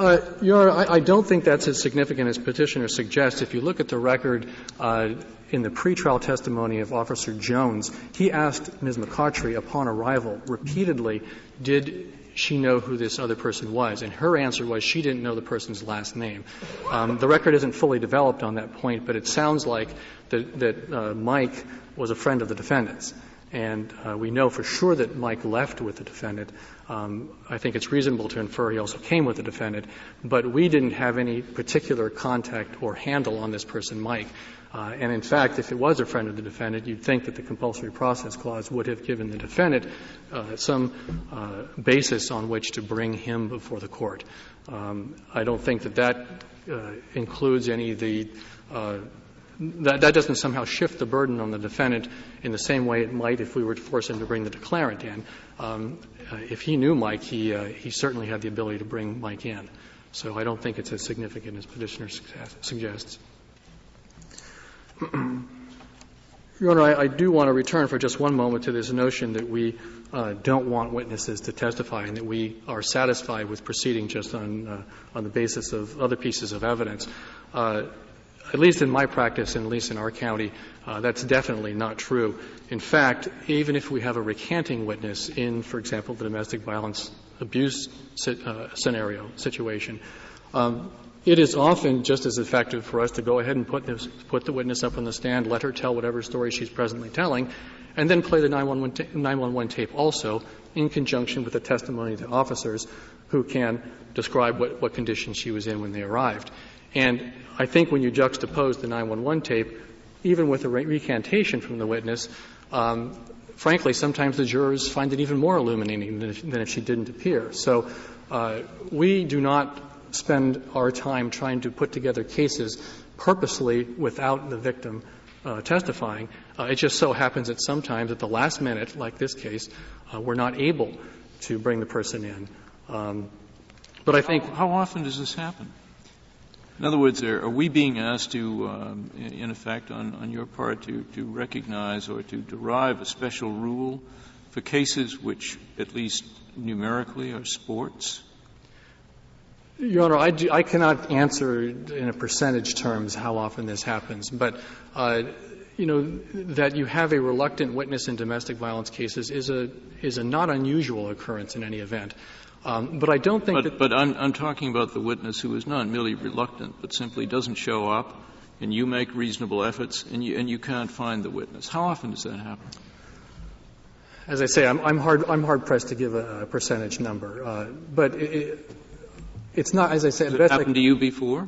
Uh, Your Honor, I, I, don't think that's as significant as petitioner suggests. If you look at the record uh, in the pretrial testimony of Officer Jones, he asked Ms. McCottry upon arrival repeatedly, did she know who this other person was? And her answer was she didn't know the person's last name. Um, the record isn't fully developed on that point, but it sounds like that, that uh, Mike was a friend of the defendant's. And uh, we know for sure that Mike left with the defendant. Um, I think it's reasonable to infer he also came with the defendant, but we didn't have any particular contact or handle on this person, Mike. Uh, and in fact, if it was a friend of the defendant, you'd think that the compulsory process clause would have given the defendant uh, some uh, basis on which to bring him before the court. Um, I don't think that that uh, includes any of the uh, that, that, doesn't somehow shift the burden on the defendant in the same way it might if we were to force him to bring the declarant in. Um, uh, if he knew Mike, he, uh, he certainly had the ability to bring Mike in. So I don't think it's as significant as petitioner suggests. Your Honor, I, I, do want to return for just one moment to this notion that we uh, don't want witnesses to testify and that we are satisfied with proceeding just on, uh, on the basis of other pieces of evidence. Uh, at least in my practice and at least in our county, uh, that's definitely not true. In fact, even if we have a recanting witness in, for example, the domestic violence abuse uh, scenario situation, um, it is often just as effective for us to go ahead and put, this, put the witness up on the stand, let her tell whatever story she's presently telling, and then play the 911, ta- 911 tape also in conjunction with the testimony of the officers who can describe what, what condition she was in when they arrived. And I think when you juxtapose the 911 tape, even with a re- recantation from the witness, um, frankly, sometimes the jurors find it even more illuminating than if, than if she didn't appear. So uh, we do not spend our time trying to put together cases purposely without the victim uh, testifying. Uh, it just so happens that sometimes at the last minute, like this case, uh, we're not able to bring the person in. Um, but I think. How, how, often does this happen? In other words, are, we being asked to, um, in effect, on, on your part, to, to recognize or to derive a special rule for cases which, at least numerically, are sports? Your Honor, I, do, I, cannot answer in a percentage terms how often this happens, but uh, you know that you have a reluctant witness in domestic violence cases is a is a not unusual occurrence in any event. Um, but I don't think but, that. But I'm, I'm talking about the witness who is not merely reluctant, but simply doesn't show up, and you make reasonable efforts, and you and you can't find the witness. How often does that happen? As I say, I'm, I'm hard I'm hard pressed to give a, a percentage number, uh, but. It, it, it's not, as I said. Has it happened to you before?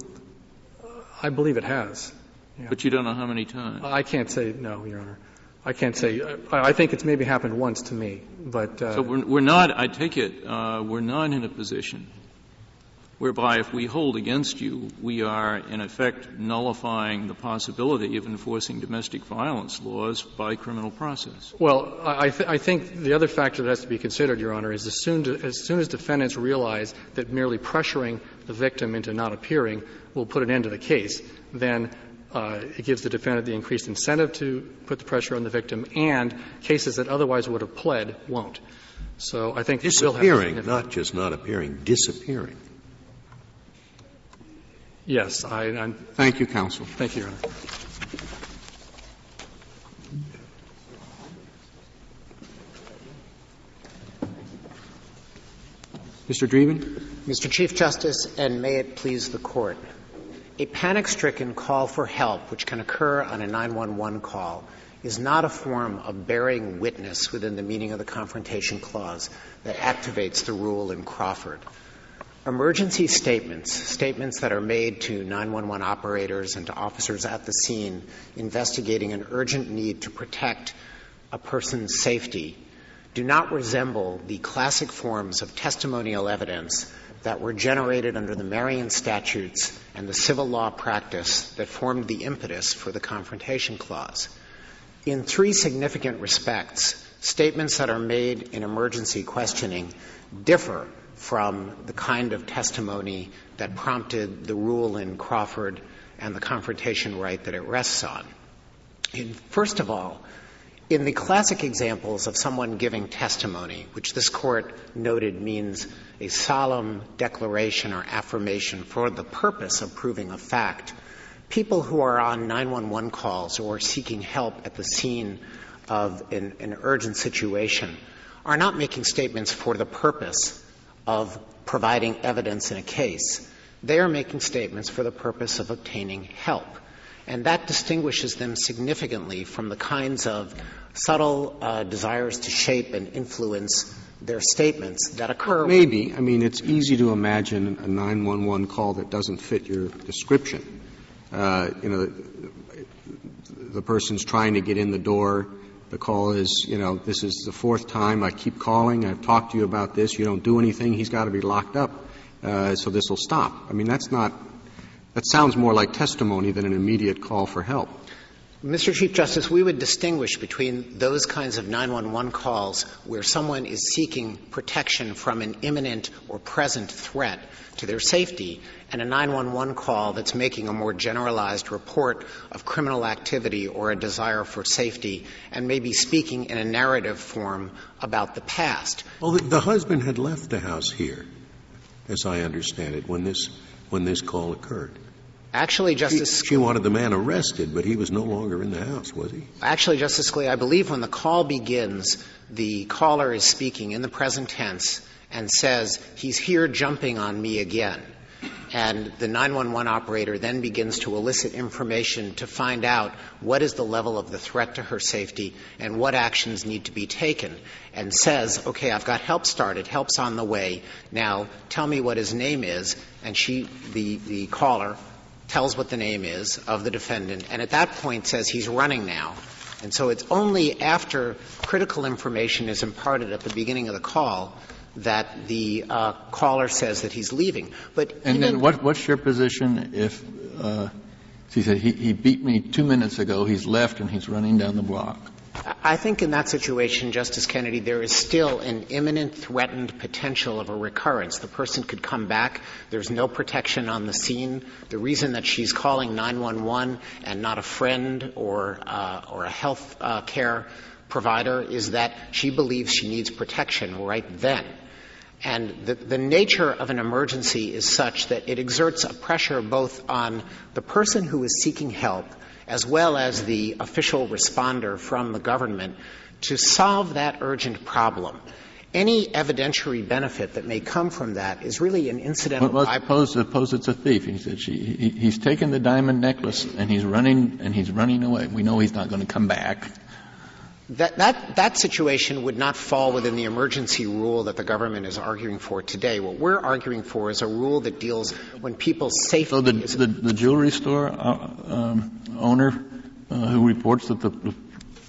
I believe it has. Yeah. But you don't know how many times. I can't say no, Your Honor. I can't say. I, think it's maybe happened once to me, but. Uh, so we're, we're, not. I take it uh, we're not in a position whereby if we hold against you, we are in effect nullifying the possibility of enforcing domestic violence laws by criminal process. Well, I, th- I think the other factor that has to be considered, Your Honor, is as soon, to, as soon as defendants realize that merely pressuring the victim into not appearing will put an end to the case, then uh, it gives the defendant the increased incentive to put the pressure on the victim, and cases that otherwise would have pled won't. So I think disappearing, not just not appearing, disappearing. Yes, I, I'm, Thank you, counsel. Thank you, Your Honor. Mr. Dreeben? Mr. Chief Justice, and may it please the Court. A panic stricken call for help, which can occur on a 911 call, is not a form of bearing witness within the meaning of the Confrontation Clause that activates the rule in Crawford. Emergency statements, statements that are made to 911 operators and to officers at the scene investigating an urgent need to protect a person's safety, do not resemble the classic forms of testimonial evidence that were generated under the Marian statutes and the civil law practice that formed the impetus for the Confrontation Clause. In three significant respects, statements that are made in emergency questioning differ from the kind of testimony that prompted the rule in Crawford and the confrontation right that it rests on. And first of all, in the classic examples of someone giving testimony, which this court noted means a solemn declaration or affirmation for the purpose of proving a fact, people who are on 911 calls or seeking help at the scene of an, an urgent situation are not making statements for the purpose of providing evidence in a case. They are making statements for the purpose of obtaining help. And that distinguishes them significantly from the kinds of subtle uh, desires to shape and influence their statements that occur. Maybe. I mean, it's easy to imagine a 911 call that doesn't fit your description. Uh, you know, the, person's trying to get in the door the call is, you know, this is the fourth time I keep calling. I've talked to you about this. You don't do anything. He's got to be locked up. Uh, so this will stop. I mean, that's not, that sounds more like testimony than an immediate call for help. Mr. Chief Justice, we would distinguish between those kinds of 911 calls where someone is seeking protection from an imminent or present threat to their safety and a 911 call that's making a more generalized report of criminal activity or a desire for safety and maybe speaking in a narrative form about the past. Well, the, the husband had left the house here, as I understand it, when this, when this call occurred. Actually, Justice She, she wanted the man arrested, but he was no longer in the house, was he? Actually, Justice Scalia, I believe when the call begins, the caller is speaking in the present tense and says, he's here jumping on me again. And the 911 operator then begins to elicit information to find out what is the level of the threat to her safety and what actions need to be taken. And says, okay, I've got help started, help's on the way. Now tell me what his name is. And she, the, the caller, tells what the name is of the defendant, and at that point says he's running now. And so it's only after critical information is imparted at the beginning of the call that the uh, caller says that he's leaving. But and then what, what's your position if uh, he said he, he beat me two minutes ago, he's left, and he's running down the block? I think in that situation, Justice Kennedy, there is still an imminent threatened potential of a recurrence. The person could come back. There's no protection on the scene. The reason that she's calling 911 and not a friend or, uh, or a health uh, care provider is that she believes she needs protection right then. And the, the nature of an emergency is such that it exerts a pressure both on the person who is seeking help as well as the official responder from the government to solve that urgent problem. Any evidentiary benefit that may come from that is really an incidental. Well, suppose, suppose it's a thief. He said she, he, he's taken the diamond necklace and he's running and he's running away. We know he's not going to come back. That, that, that situation would not fall within the emergency rule that the government is arguing for today. What we're arguing for is a rule that deals when people's safety. So the, the, the, jewelry store uh, um, owner uh, who reports that the,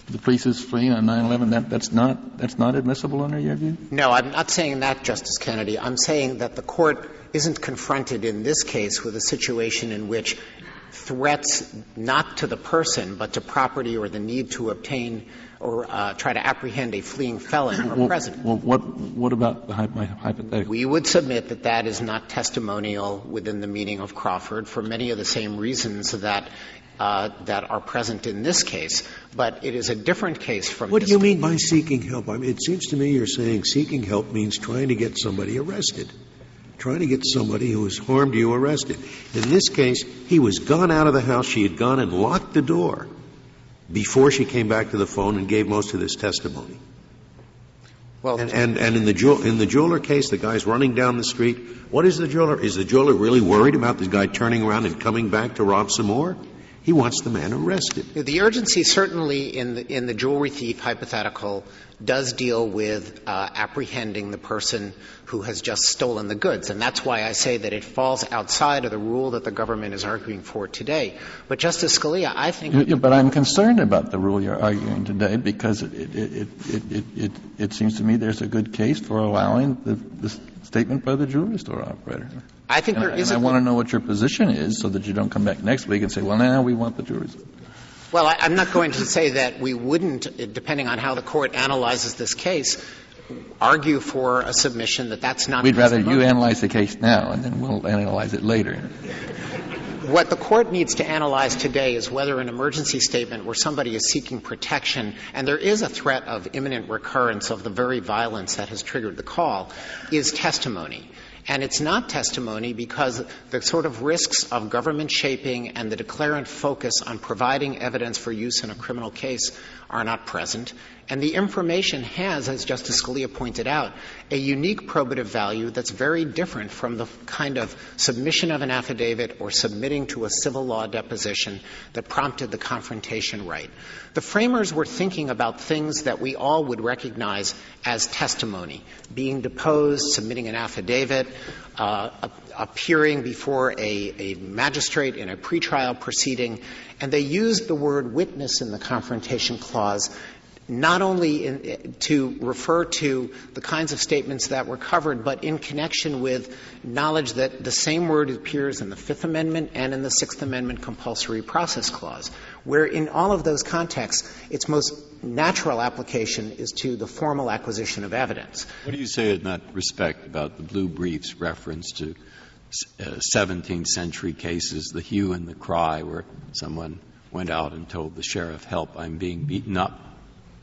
the police is fleeing on 9/11, that, that's not that's not admissible under your view? No, I'm not saying that, Justice Kennedy. I'm saying that the court isn't confronted in this case with a situation in which threats not to the person but to property or the need to obtain or uh, try to apprehend a fleeing felon or well, president. Well, what, what about the hypothetical? We would submit that that is not testimonial within the meaning of Crawford for many of the same reasons that uh, that are present in this case, but it is a different case from. What do you mean by seeking help? I mean, it seems to me you're saying seeking help means trying to get somebody arrested, trying to get somebody who has harmed you arrested. In this case, he was gone out of the house. She had gone and locked the door before she came back to the phone and gave most of this testimony. Well, and, and, and in, the jewel, in the jeweler case, the guy's running down the street. What is the jeweler? Is the jeweler really worried about this guy turning around and coming back to rob some more? He wants the man arrested. The urgency, certainly in the, in the jewelry thief hypothetical, does deal with uh, apprehending the person who has just stolen the goods. And that's why I say that it falls outside of the rule that the government is arguing for today. But Justice Scalia, I think. Yeah, but I'm concerned about the rule you're arguing today because it, it, it, it, it, it, seems to me there's a good case for allowing the, the statement by the jewelry store operator. I think and there I, is. And I want to know what your position is, so that you don't come back next week and say, "Well, now we want the jewelry." Well, I, I'm not going to say that we wouldn't, depending on how the court analyzes this case, argue for a submission that that's not. We'd rather you analyze the case now, and then we'll analyze it later. What the court needs to analyze today is whether an emergency statement where somebody is seeking protection and there is a threat of imminent recurrence of the very violence that has triggered the call is testimony. And it's not testimony because the sort of risks of government shaping and the declarant focus on providing evidence for use in a criminal case are not present. And the information has, as Justice Scalia pointed out, a unique probative value that's very different from the kind of submission of an affidavit or submitting to a civil law deposition that prompted the confrontation right. The framers were thinking about things that we all would recognize as testimony, being deposed, submitting an affidavit, uh, appearing before a, a magistrate in a pretrial proceeding, and they used the word witness in the confrontation clause not only to refer to the kinds of statements that were covered, but in connection with knowledge that the same word appears in the Fifth Amendment and in the Sixth Amendment compulsory process clause, where in all of those contexts, its most natural application is to the formal acquisition of evidence. What do you say in that respect about the blue brief's reference to uh, 17th century cases, the hue and the cry, where someone went out and told the sheriff, help, I'm being beaten up,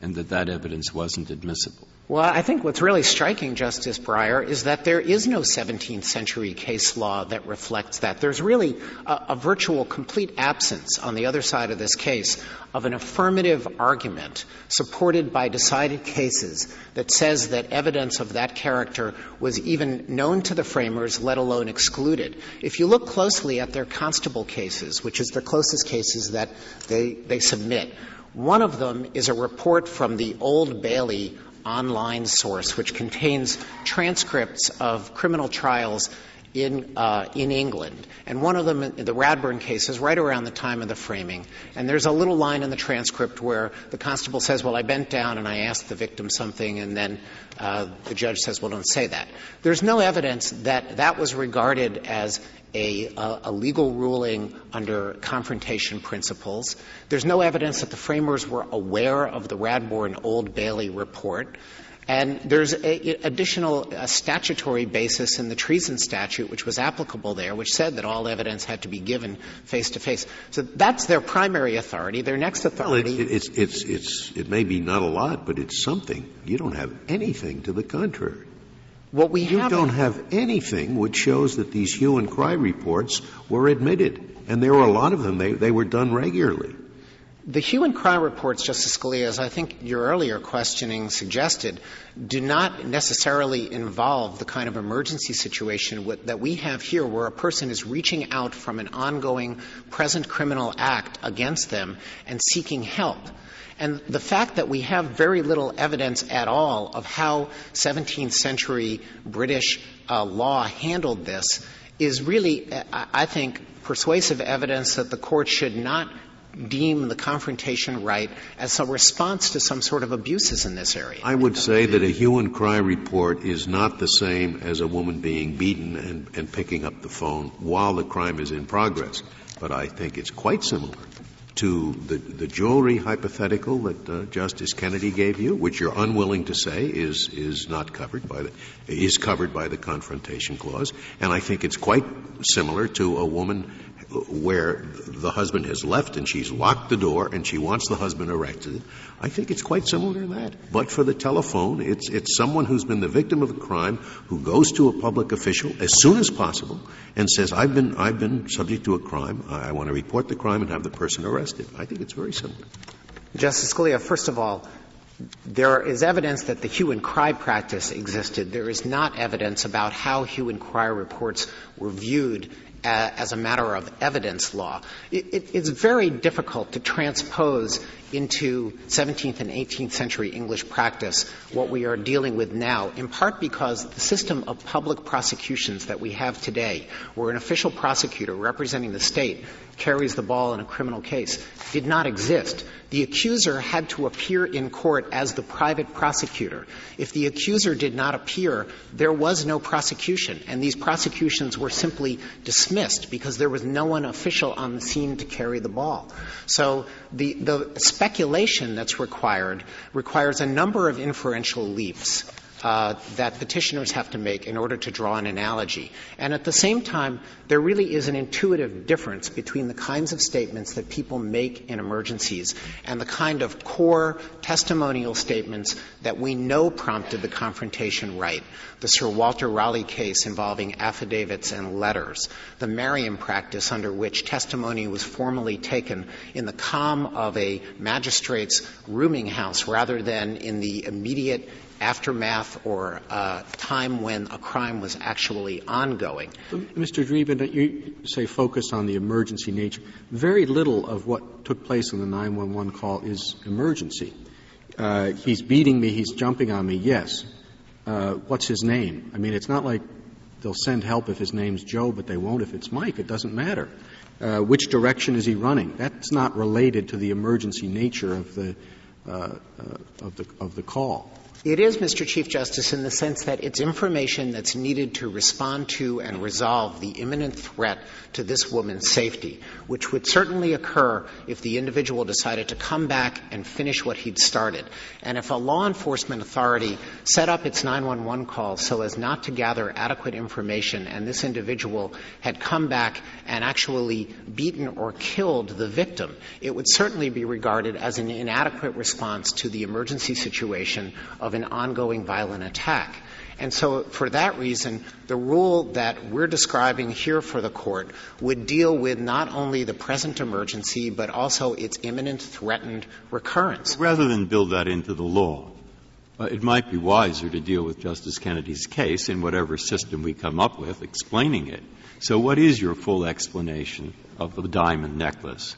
and that that evidence wasn't admissible. Well, I think what's really striking, Justice Breyer, is that there is no 17th century case law that reflects that. There's really a, a, virtual complete absence on the other side of this case of an affirmative argument supported by decided cases that says that evidence of that character was even known to the framers, let alone excluded. If you look closely at their constable cases, which is the closest cases that they, they submit, one of them is a report from the Old Bailey online source, which contains transcripts of criminal trials in, uh, in England. And one of them, the Radbourne case, is right around the time of the framing. And there's a little line in the transcript where the constable says, Well, I bent down and I asked the victim something, and then uh, the judge says, Well, don't say that. There's no evidence that that was regarded as a, a, a, legal ruling under confrontation principles. There's no evidence that the framers were aware of the Radbourne Old Bailey report. And there's a, additional a statutory basis in the treason statute, which was applicable there, which said that all evidence had to be given face to face. So that's their primary authority. Their next authority. Well, it, it's, it's, it's, it may be not a lot, but it's something. You don't have anything to the contrary. What we you don't have anything which shows that these hue and cry reports were admitted, and there were a lot of them. They, they were done regularly. The hue and cry reports, Justice Scalia, as I think your earlier questioning suggested, do not necessarily involve the kind of emergency situation that we have here where a person is reaching out from an ongoing present criminal act against them and seeking help. And the fact that we have very little evidence at all of how 17th century British uh, law handled this is really, I think, persuasive evidence that the court should not deem the confrontation right as a response to some sort of abuses in this area. I would say that a hue and cry report is not the same as a woman being beaten and, and picking up the phone while the crime is in progress. But I think it's quite similar to the, the jewelry hypothetical that uh, Justice Kennedy gave you, which you're unwilling to say is is not covered by the is covered by the confrontation clause, and I think it's quite similar to a woman where the husband has left and she's locked the door and she wants the husband arrested. I think it's quite similar to that. But for the telephone, it's, it's someone who's been the victim of a crime who goes to a public official as soon as possible and says, I've been, I've been subject to a crime. I, want to report the crime and have the person arrested. I think it's very similar. Justice Scalia, first of all, there is evidence that the hue and cry practice existed. There is not evidence about how hue and cry reports were viewed as a matter of evidence law. It, it, it's very difficult to transpose into 17th and 18th century English practice what we are dealing with now, in part because the system of public prosecutions that we have today, where an official prosecutor representing the state carries the ball in a criminal case, did not exist. The accuser had to appear in court as the private prosecutor. If the accuser did not appear, there was no prosecution, and these prosecutions were simply dismissed because there was no one official on the scene to carry the ball. So the, the speculation that's required requires a number of inferential leaps. Uh, that petitioners have to make in order to draw an analogy. And at the same time, there really is an intuitive difference between the kinds of statements that people make in emergencies and the kind of core testimonial statements that we know prompted the confrontation right. The Sir Walter Raleigh case involving affidavits and letters, the Marian practice under which testimony was formally taken in the calm of a magistrate's rooming house rather than in the immediate aftermath or time when a crime was actually ongoing. Mr. Dreeben, you say focus on the emergency nature. Very little of what took place in the 911 call is emergency. Uh, he's beating me, he's jumping on me, yes. Uh, what's his name? I mean, it's not like they'll send help if his name's Joe, but they won't if it's Mike. It doesn't matter. Uh, which direction is he running? That's not related to the emergency nature of the, uh, uh, of the, of the call. It is, Mr. Chief Justice, in the sense that it's information that's needed to respond to and resolve the imminent threat to this woman's safety, which would certainly occur if the individual decided to come back and finish what he'd started. And if a law enforcement authority set up its 911 call so as not to gather adequate information and this individual had come back and actually beaten or killed the victim, it would certainly be regarded as an inadequate response to the emergency situation of of an ongoing violent attack. And so, for that reason, the rule that we're describing here for the court would deal with not only the present emergency, but also its imminent threatened recurrence. Rather than build that into the law, uh, it might be wiser to deal with Justice Kennedy's case in whatever system we come up with, explaining it. So, what is your full explanation of the diamond necklace?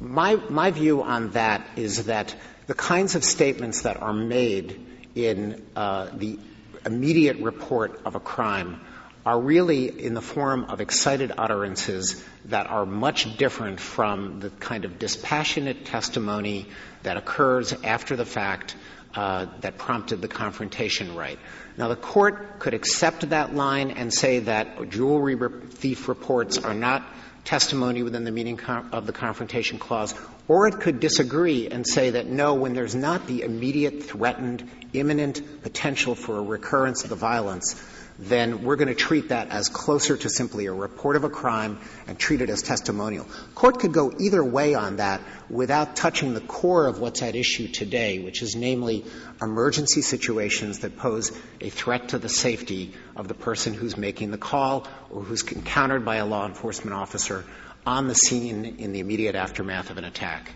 My, my view on that is that the kinds of statements that are made in uh, the immediate report of a crime are really in the form of excited utterances that are much different from the kind of dispassionate testimony that occurs after the fact uh, that prompted the confrontation right. Now, the court could accept that line and say that jewelry thief reports are not testimony within the meaning of the confrontation clause, or it could disagree and say that no, when there's not the immediate threatened, imminent potential for a recurrence of the violence, then we're going to treat that as closer to simply a report of a crime and treat it as testimonial. Court could go either way on that without touching the core of what's at issue today, which is namely emergency situations that pose a threat to the safety of the person who's making the call or who's encountered by a law enforcement officer on the scene in the immediate aftermath of an attack.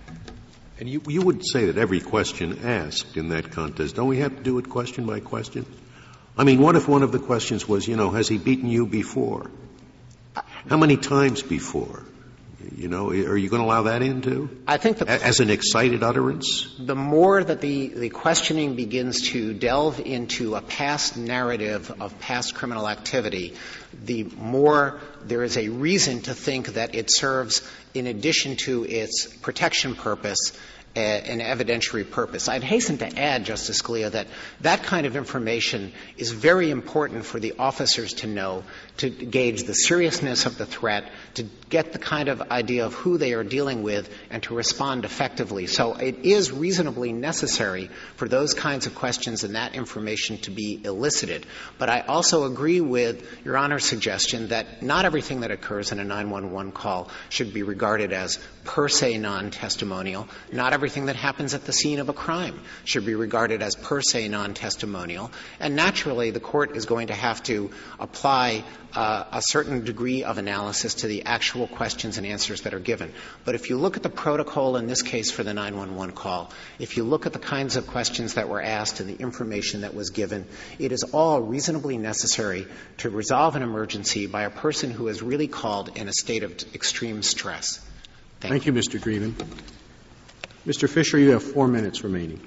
And you, you would say that every question asked in that contest, don't we have to do it question by question? I mean, what if one of the questions was, you know, has he beaten you before? How many times before? You know, are you going to allow that in too? I think the, as an excited utterance. The more that the the questioning begins to delve into a past narrative of past criminal activity, the more there is a reason to think that it serves, in addition to its protection purpose, an evidentiary purpose. I'd hasten to add, Justice Scalia, that that kind of information is very important for the officers to know to gauge the seriousness of the threat, to get the kind of idea of who they are dealing with, and to respond effectively. So it is reasonably necessary for those kinds of questions and that information to be elicited. But I also agree with Your Honor's suggestion that not everything that occurs in a 911 call should be regarded as per se non-testimonial. Not everything that happens at the scene of a crime should be regarded as per se non-testimonial. And naturally, the court is going to have to apply uh, a certain degree of analysis to the actual questions and answers that are given. But if you look at the protocol in this case for the 911 call, if you look at the kinds of questions that were asked and the information that was given, it is all reasonably necessary to resolve an emergency by a person who is really called in a state of extreme stress. Thank, Thank you. you, Mr. Dreeben. Mr. Fisher, you have four minutes remaining.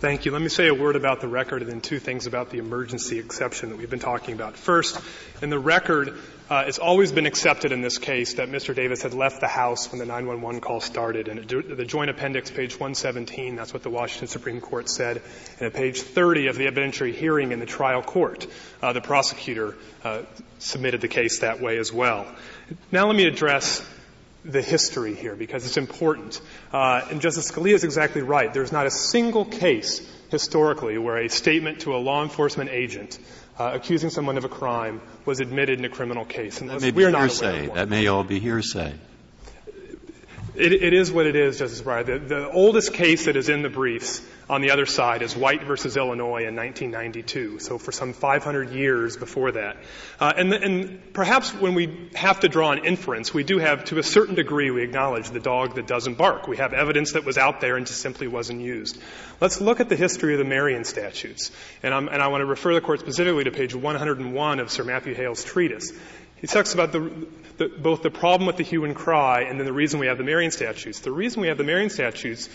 Thank you. Let me say a word about the record and then two things about the emergency exception that we've been talking about. First, in the record, uh, it's always been accepted in this case that Mr. Davis had left the house when the 911 call started. And the joint appendix, page 117, that's what the Washington Supreme Court said. And at page 30 of the evidentiary hearing in the trial court, uh, the prosecutor uh, submitted the case that way as well. Now let me address the history here because it's important. Uh, and Justice Scalia is exactly right. There's not a single case historically where a statement to a law enforcement agent uh, accusing someone of a crime was admitted in a criminal case. And that may be hearsay. That may all be hearsay. It, it is what it is, Justice Breyer. The, the oldest case that is in the briefs on the other side is White versus Illinois in 1992. So for some 500 years before that. Uh, and, and perhaps when we have to draw an inference, we do have, to a certain degree, we acknowledge the dog that doesn't bark. We have evidence that was out there and just simply wasn't used. Let's look at the history of the Marian statutes. And, and i want to refer the court specifically to page 101 of Sir Matthew Hale's treatise. He talks about the, the, both the problem with the hue and cry and then the reason we have the Marian statutes. The reason we have the Marian statutes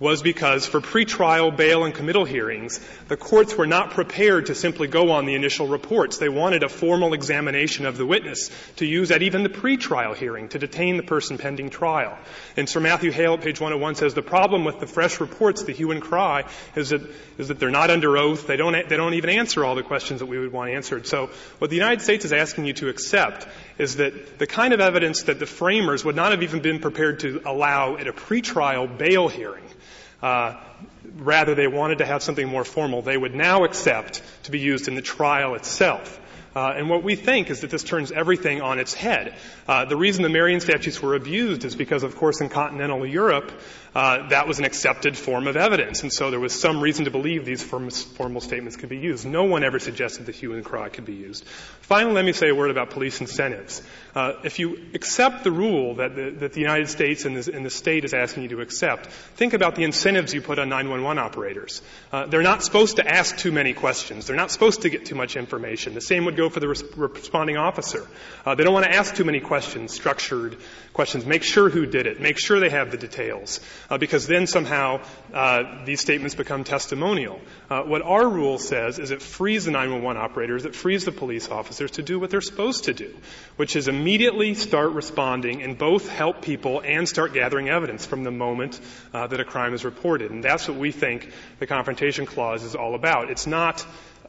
was because for pretrial bail and committal hearings, the courts were not prepared to simply go on the initial reports. They wanted a formal examination of the witness to use at even the pretrial hearing to detain the person pending trial. And Sir Matthew Hale at page 101 says the problem with the fresh reports, the hue and cry, is that, is that they're not under oath. They don't, they don't even answer all the questions that we would want answered. So what the United States is asking you to accept is that the kind of evidence that the framers would not have even been prepared to allow at a pretrial bail hearing uh, rather, they wanted to have something more formal. They would now accept to be used in the trial itself. Uh, and what we think is that this turns everything on its head. Uh, the reason the Marian statutes were abused is because, of course, in continental Europe, uh, that was an accepted form of evidence. And so there was some reason to believe these form- formal statements could be used. No one ever suggested that hue and cry could be used. Finally, let me say a word about police incentives. Uh, if you accept the rule that the, that the United States and the, and the, state is asking you to accept, think about the incentives you put on 911 operators. Uh, they're not supposed to ask too many questions. They're not supposed to get too much information. The same would go for the res- responding officer. Uh, they don't want to ask too many questions, structured questions. Make sure who did it. Make sure they have the details, uh, because then somehow uh, these statements become testimonial. Uh, what our rule says is it frees the 911 operators, it frees the police officers to do what they're supposed to do, which is immediately start responding and both help people and start gathering evidence from the moment uh, that a crime is reported. And that's what we think the Confrontation Clause is all about. It's not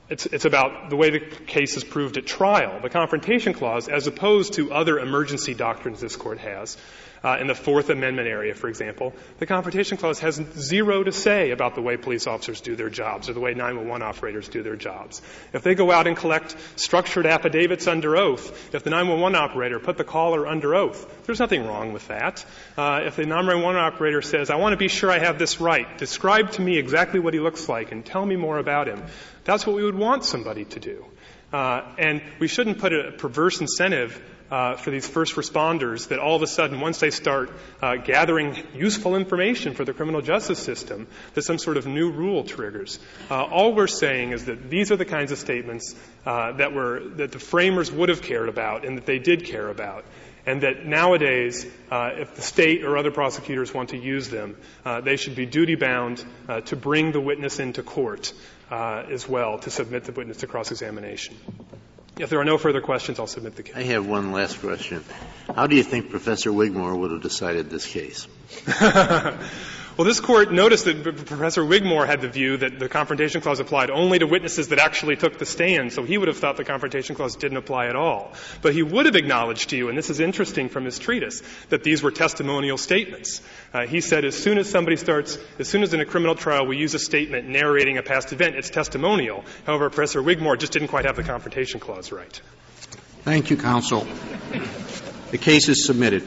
it's, it's, about the way the case is proved at trial. The Confrontation Clause, as opposed to other emergency doctrines this Court has, uh, in the Fourth Amendment area, for example, the Confrontation Clause has zero to say about the way police officers do their jobs or the way 911 operators do their jobs. If they go out and collect structured affidavits under oath, if the 911 operator put the caller under oath, there's nothing wrong with that. Uh, if the 911 operator says, I want to be sure I have this right, describe to me exactly what he looks like and tell me more about him, that's what we would want somebody to do. Uh, and we shouldn't put a perverse incentive uh, for these first responders that all of a sudden, once they start uh, gathering useful information for the criminal justice system, that some sort of new rule triggers. Uh, all we're saying is that these are the kinds of statements uh, that were that the framers would have cared about and that they did care about. And that nowadays, uh, if the state or other prosecutors want to use them, uh, they should be duty bound to bring the witness into court Uh, as well to submit the witness to cross examination. If there are no further questions, I'll submit the case. I have one last question. How do you think Professor Wigmore would have decided this case? [laughs] Well, this court noticed that Professor Wigmore had the view that the Confrontation Clause applied only to witnesses that actually took the stand, so he would have thought the Confrontation Clause didn't apply at all. But he would have acknowledged to you, and this is interesting from his treatise, that these were testimonial statements. Uh, he said as soon as somebody starts, as soon as in a criminal trial we use a statement narrating a past event, it's testimonial. However, Professor Wigmore just didn't quite have the Confrontation Clause right. Thank you, counsel. The case is submitted.